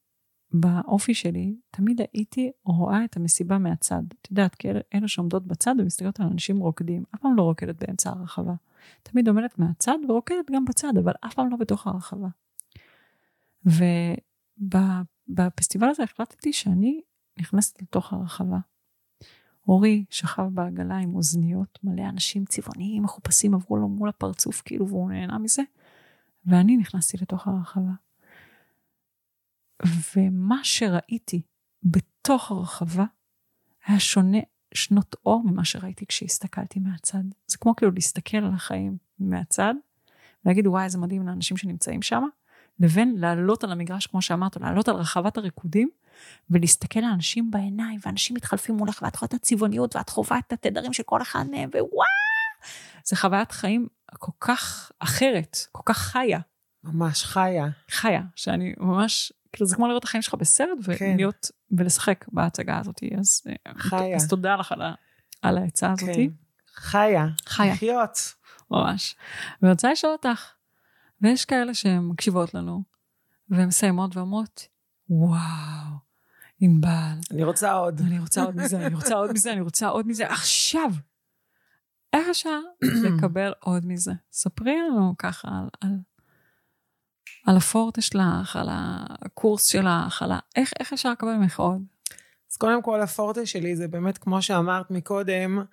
באופי שלי, תמיד הייתי רואה את המסיבה מהצד. את יודעת, כאלה שעומדות בצד ומסתכלות על אנשים רוקדים. אף פעם לא רוקדת באמצע הרחבה. תמיד עומדת מהצד ורוקדת גם בצד, אבל אף פעם לא בתוך הרחבה. ובפסטיבל הזה החלטתי שאני נכנסת לתוך הרחבה. אורי שכב בעגלה עם אוזניות, מלא אנשים צבעוניים, מחופשים עברו לו מול הפרצוף כאילו והוא נהנה מזה, ואני נכנסתי לתוך הרחבה. ומה שראיתי בתוך הרחבה היה שונה שנות אור ממה שראיתי כשהסתכלתי מהצד. זה כמו כאילו להסתכל על החיים מהצד, ולהגיד וואי איזה מדהים לאנשים שנמצאים שם, לבין לעלות על המגרש כמו שאמרת, לעלות על רחבת הריקודים, ולהסתכל על אנשים בעיניים, ואנשים מתחלפים מולך, ואת רואה את הצבעוניות, ואת חווה את התדרים של כל אחד מהם, ווואו! זה חוויית חיים כל כך אחרת, כל כך חיה. ממש חיה. חיה, שאני ממש, כאילו זה כמו לראות את החיים שלך בסרט, כן. ולהיות, ולשחק בהצגה הזאת. אז, אה, חיה. אז תודה לך על, על העצה הזאת. כן. חיה. חיה. לחיות. ממש. ואני רוצה לשאול אותך, ויש כאלה שמקשיבות לנו, והן מסיימות ואומרות, וואו, ענבל, אני רוצה עוד. אני רוצה עוד מזה, אני רוצה עוד מזה, אני רוצה עוד מזה, עכשיו. איך אפשר לקבל עוד מזה? ספרי לנו ככה על, על, על הפורטה שלך, על הקורס שלך, על ה... איך, איך אפשר לקבל ממך עוד? אז קודם כל הפורטה שלי זה באמת כמו שאמרת מקודם,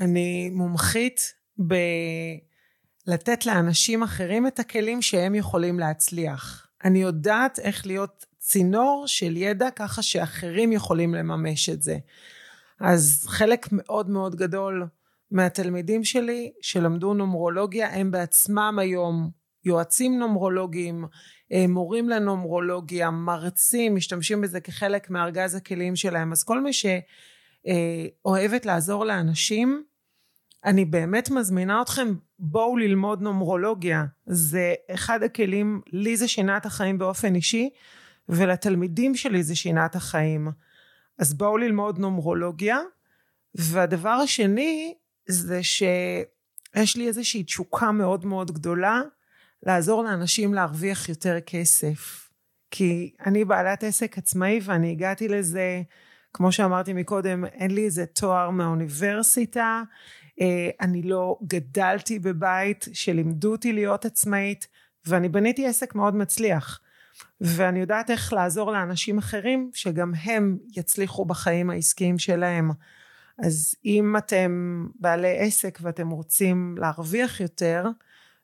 אני מומחית בלתת לאנשים אחרים את הכלים שהם יכולים להצליח. אני יודעת איך להיות צינור של ידע ככה שאחרים יכולים לממש את זה. אז חלק מאוד מאוד גדול מהתלמידים שלי שלמדו נומרולוגיה הם בעצמם היום יועצים נומרולוגיים, אה, מורים לנומרולוגיה, מרצים, משתמשים בזה כחלק מארגז הכלים שלהם. אז כל מי שאוהבת לעזור לאנשים, אני באמת מזמינה אתכם, בואו ללמוד נומרולוגיה. זה אחד הכלים, לי זה שינה את החיים באופן אישי, ולתלמידים שלי זה שינה את החיים. אז בואו ללמוד נומרולוגיה. והדבר השני, זה שיש לי איזושהי תשוקה מאוד מאוד גדולה, לעזור לאנשים להרוויח יותר כסף. כי אני בעלת עסק עצמאי ואני הגעתי לזה, כמו שאמרתי מקודם, אין לי איזה תואר מהאוניברסיטה, אה, אני לא גדלתי בבית שלימדו אותי להיות עצמאית, ואני בניתי עסק מאוד מצליח. ואני יודעת איך לעזור לאנשים אחרים שגם הם יצליחו בחיים העסקיים שלהם. אז אם אתם בעלי עסק ואתם רוצים להרוויח יותר,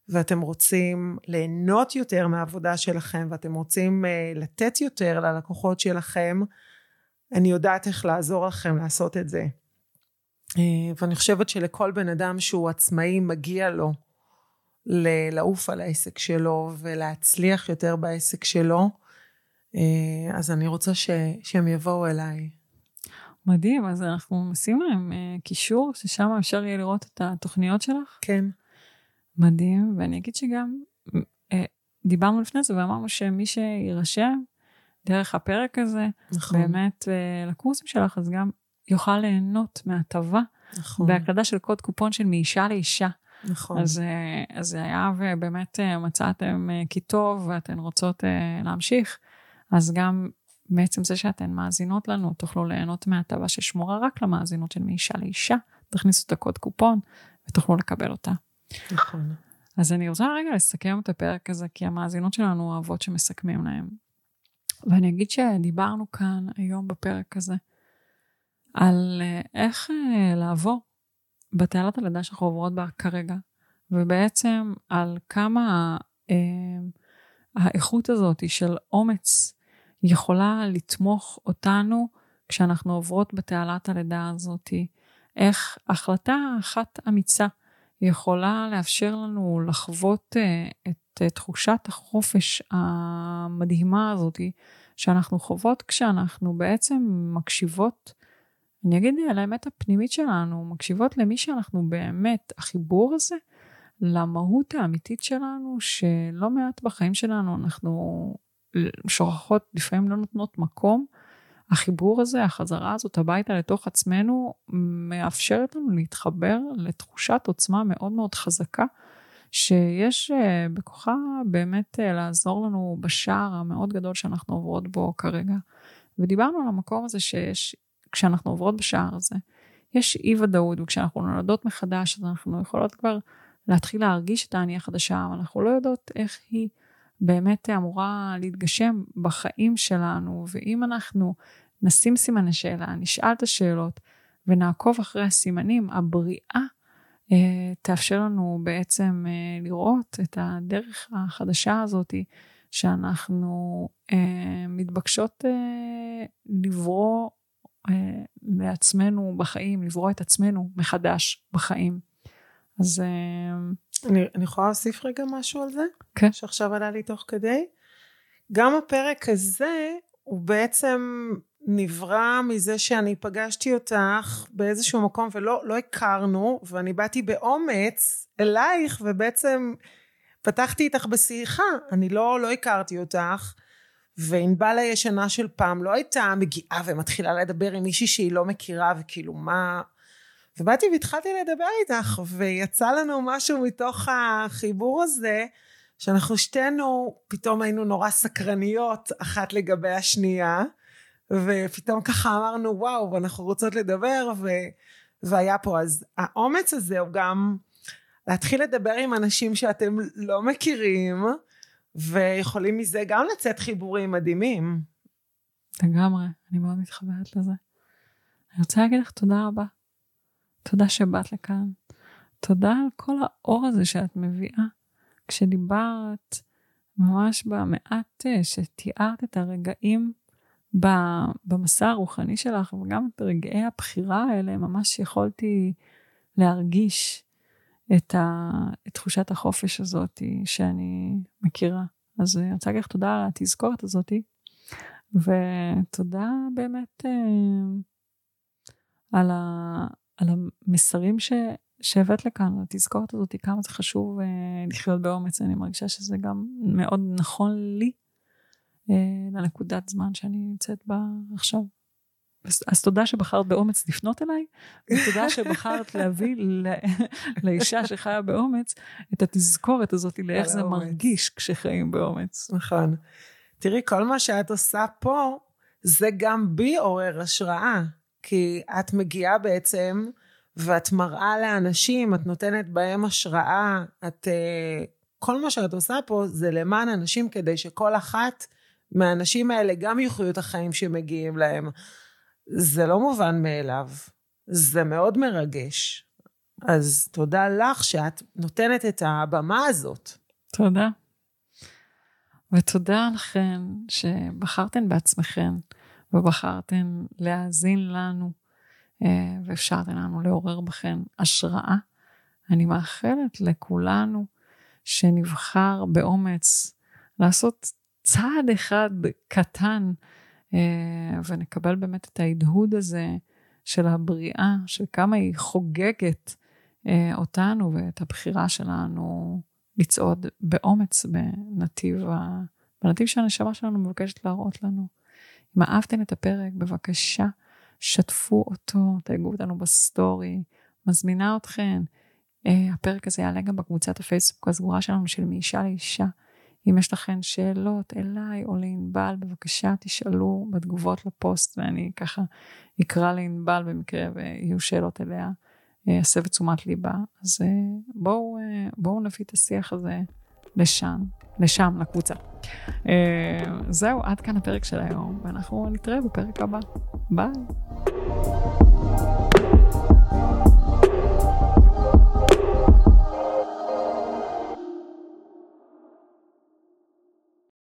ואתם רוצים ליהנות יותר מהעבודה שלכם, ואתם רוצים uh, לתת יותר ללקוחות שלכם, אני יודעת איך לעזור לכם לעשות את זה. Uh, ואני חושבת שלכל בן אדם שהוא עצמאי מגיע לו לעוף על העסק שלו ולהצליח יותר בעסק שלו. Uh, אז אני רוצה ש- שהם יבואו אליי. מדהים, אז אנחנו נשים להם uh, קישור, ששם אפשר יהיה לראות את התוכניות שלך. כן. מדהים, ואני אגיד שגם אה, דיברנו לפני זה ואמרנו שמי שיירשם דרך הפרק הזה, נכון. באמת אה, לקורסים שלך, אז גם יוכל ליהנות מהטבה נכון. בהקלדה של קוד קופון של מאישה לאישה. נכון. אז, אה, אז זה היה ובאמת אה, מצאתם אה, כי טוב ואתן רוצות להמשיך, אז גם בעצם זה שאתן מאזינות לנו, תוכלו ליהנות מההטבה ששמורה רק למאזינות של מאישה לאישה, תכניסו את הקוד קופון ותוכלו לקבל אותה. נכון. אז אני רוצה רגע לסכם את הפרק הזה, כי המאזינות שלנו אוהבות שמסכמים להם. ואני אגיד שדיברנו כאן היום בפרק הזה על איך לעבור בתעלת הלידה שאנחנו עוברות בה כרגע, ובעצם על כמה אה, האיכות הזאת של אומץ יכולה לתמוך אותנו כשאנחנו עוברות בתעלת הלידה הזאת, איך החלטה אחת אמיצה יכולה לאפשר לנו לחוות uh, את uh, תחושת החופש המדהימה הזאת שאנחנו חוות כשאנחנו בעצם מקשיבות, אני אגיד על האמת הפנימית שלנו, מקשיבות למי שאנחנו באמת, החיבור הזה למהות האמיתית שלנו, שלא מעט בחיים שלנו אנחנו שוכחות, לפעמים לא נותנות מקום. החיבור הזה, החזרה הזאת הביתה לתוך עצמנו, מאפשרת לנו להתחבר לתחושת עוצמה מאוד מאוד חזקה, שיש אה, בכוחה באמת אה, לעזור לנו בשער המאוד גדול שאנחנו עוברות בו כרגע. ודיברנו על המקום הזה שיש, כשאנחנו עוברות בשער הזה, יש אי ודאות, וכשאנחנו נולדות מחדש, אז אנחנו יכולות כבר להתחיל להרגיש את האני החדשה, אבל אנחנו לא יודעות איך היא באמת אמורה להתגשם בחיים שלנו, ואם אנחנו נשים סימני שאלה, נשאל את השאלות ונעקוב אחרי הסימנים, הבריאה אה, תאפשר לנו בעצם אה, לראות את הדרך החדשה הזאת שאנחנו אה, מתבקשות לברוא לעצמנו בחיים, לברוא את עצמנו מחדש בחיים. אז... אני, אני יכולה להוסיף רגע משהו על זה? כן. שעכשיו עלה לי תוך כדי. גם הפרק הזה הוא בעצם נברא מזה שאני פגשתי אותך באיזשהו מקום ולא לא הכרנו ואני באתי באומץ אלייך ובעצם פתחתי איתך בשיחה אני לא לא הכרתי אותך וענבל הישנה של פעם לא הייתה מגיעה ומתחילה לדבר עם מישהי שהיא לא מכירה וכאילו מה? ובאתי והתחלתי לדבר איתך ויצא לנו משהו מתוך החיבור הזה שאנחנו שתינו פתאום היינו נורא סקרניות אחת לגבי השנייה ופתאום ככה אמרנו וואו ואנחנו רוצות לדבר ו... והיה פה. אז האומץ הזה הוא גם להתחיל לדבר עם אנשים שאתם לא מכירים ויכולים מזה גם לצאת חיבורים מדהימים. לגמרי, אני מאוד מתחברת לזה. אני רוצה להגיד לך תודה רבה. תודה שבאת לכאן. תודה על כל האור הזה שאת מביאה. כשדיברת ממש במעט אה, שתיארת את הרגעים במסע הרוחני שלך, וגם ברגעי הבחירה האלה, ממש יכולתי להרגיש את, ה, את תחושת החופש הזאת שאני מכירה. אז אני רוצה להגיד לך תודה על התזכורת הזאת, ותודה באמת אה, על, ה, על המסרים ש, שהבאת לכאן, התזכורת הזאת, כמה זה חשוב אה, לחיות באומץ, אני מרגישה שזה גם מאוד נכון לי. אה, לנקודת זמן שאני נמצאת בה עכשיו. אז, אז תודה שבחרת באומץ לפנות אליי, ותודה שבחרת להביא לאישה שחיה באומץ את התזכורת הזאת לאיך זה. מרגיש כשחיים באומץ. נכון. תראי, כל מה שאת עושה פה, זה גם בי עורר השראה. כי את מגיעה בעצם, ואת מראה לאנשים, את נותנת בהם השראה, את... אה, כל מה שאת עושה פה זה למען אנשים כדי שכל אחת מהאנשים האלה גם יחיו את החיים שמגיעים להם. זה לא מובן מאליו. זה מאוד מרגש. אז תודה לך שאת נותנת את הבמה הזאת. תודה. ותודה לכן שבחרתן בעצמכן ובחרתן להאזין לנו אה, ואפשרתן לנו לעורר בכן השראה. אני מאחלת לכולנו שנבחר באומץ לעשות צעד אחד קטן, ונקבל באמת את ההדהוד הזה של הבריאה, של כמה היא חוגגת אה, אותנו ואת הבחירה שלנו לצעוד באומץ בנתיב, ה... בנתיב שהנשמה שלנו מבקשת להראות לנו. אם אהבתם את הפרק, בבקשה, שתפו אותו, תייגו אותנו בסטורי, מזמינה אתכן. אה, הפרק הזה יעלה גם בקבוצת הפייסבוק הסגורה שלנו של מאישה לאישה. אם יש לכן שאלות אליי או לענבל, בבקשה תשאלו בתגובות לפוסט, ואני ככה אקרא לענבל במקרה ויהיו שאלות אליה, אה, אעשה בתשומת ליבה. אז אה, בואו, אה, בואו נביא את השיח הזה לשם, לשם, לקבוצה. זהו, עד כאן הפרק של היום, ואנחנו נתראה בפרק הבא. ביי.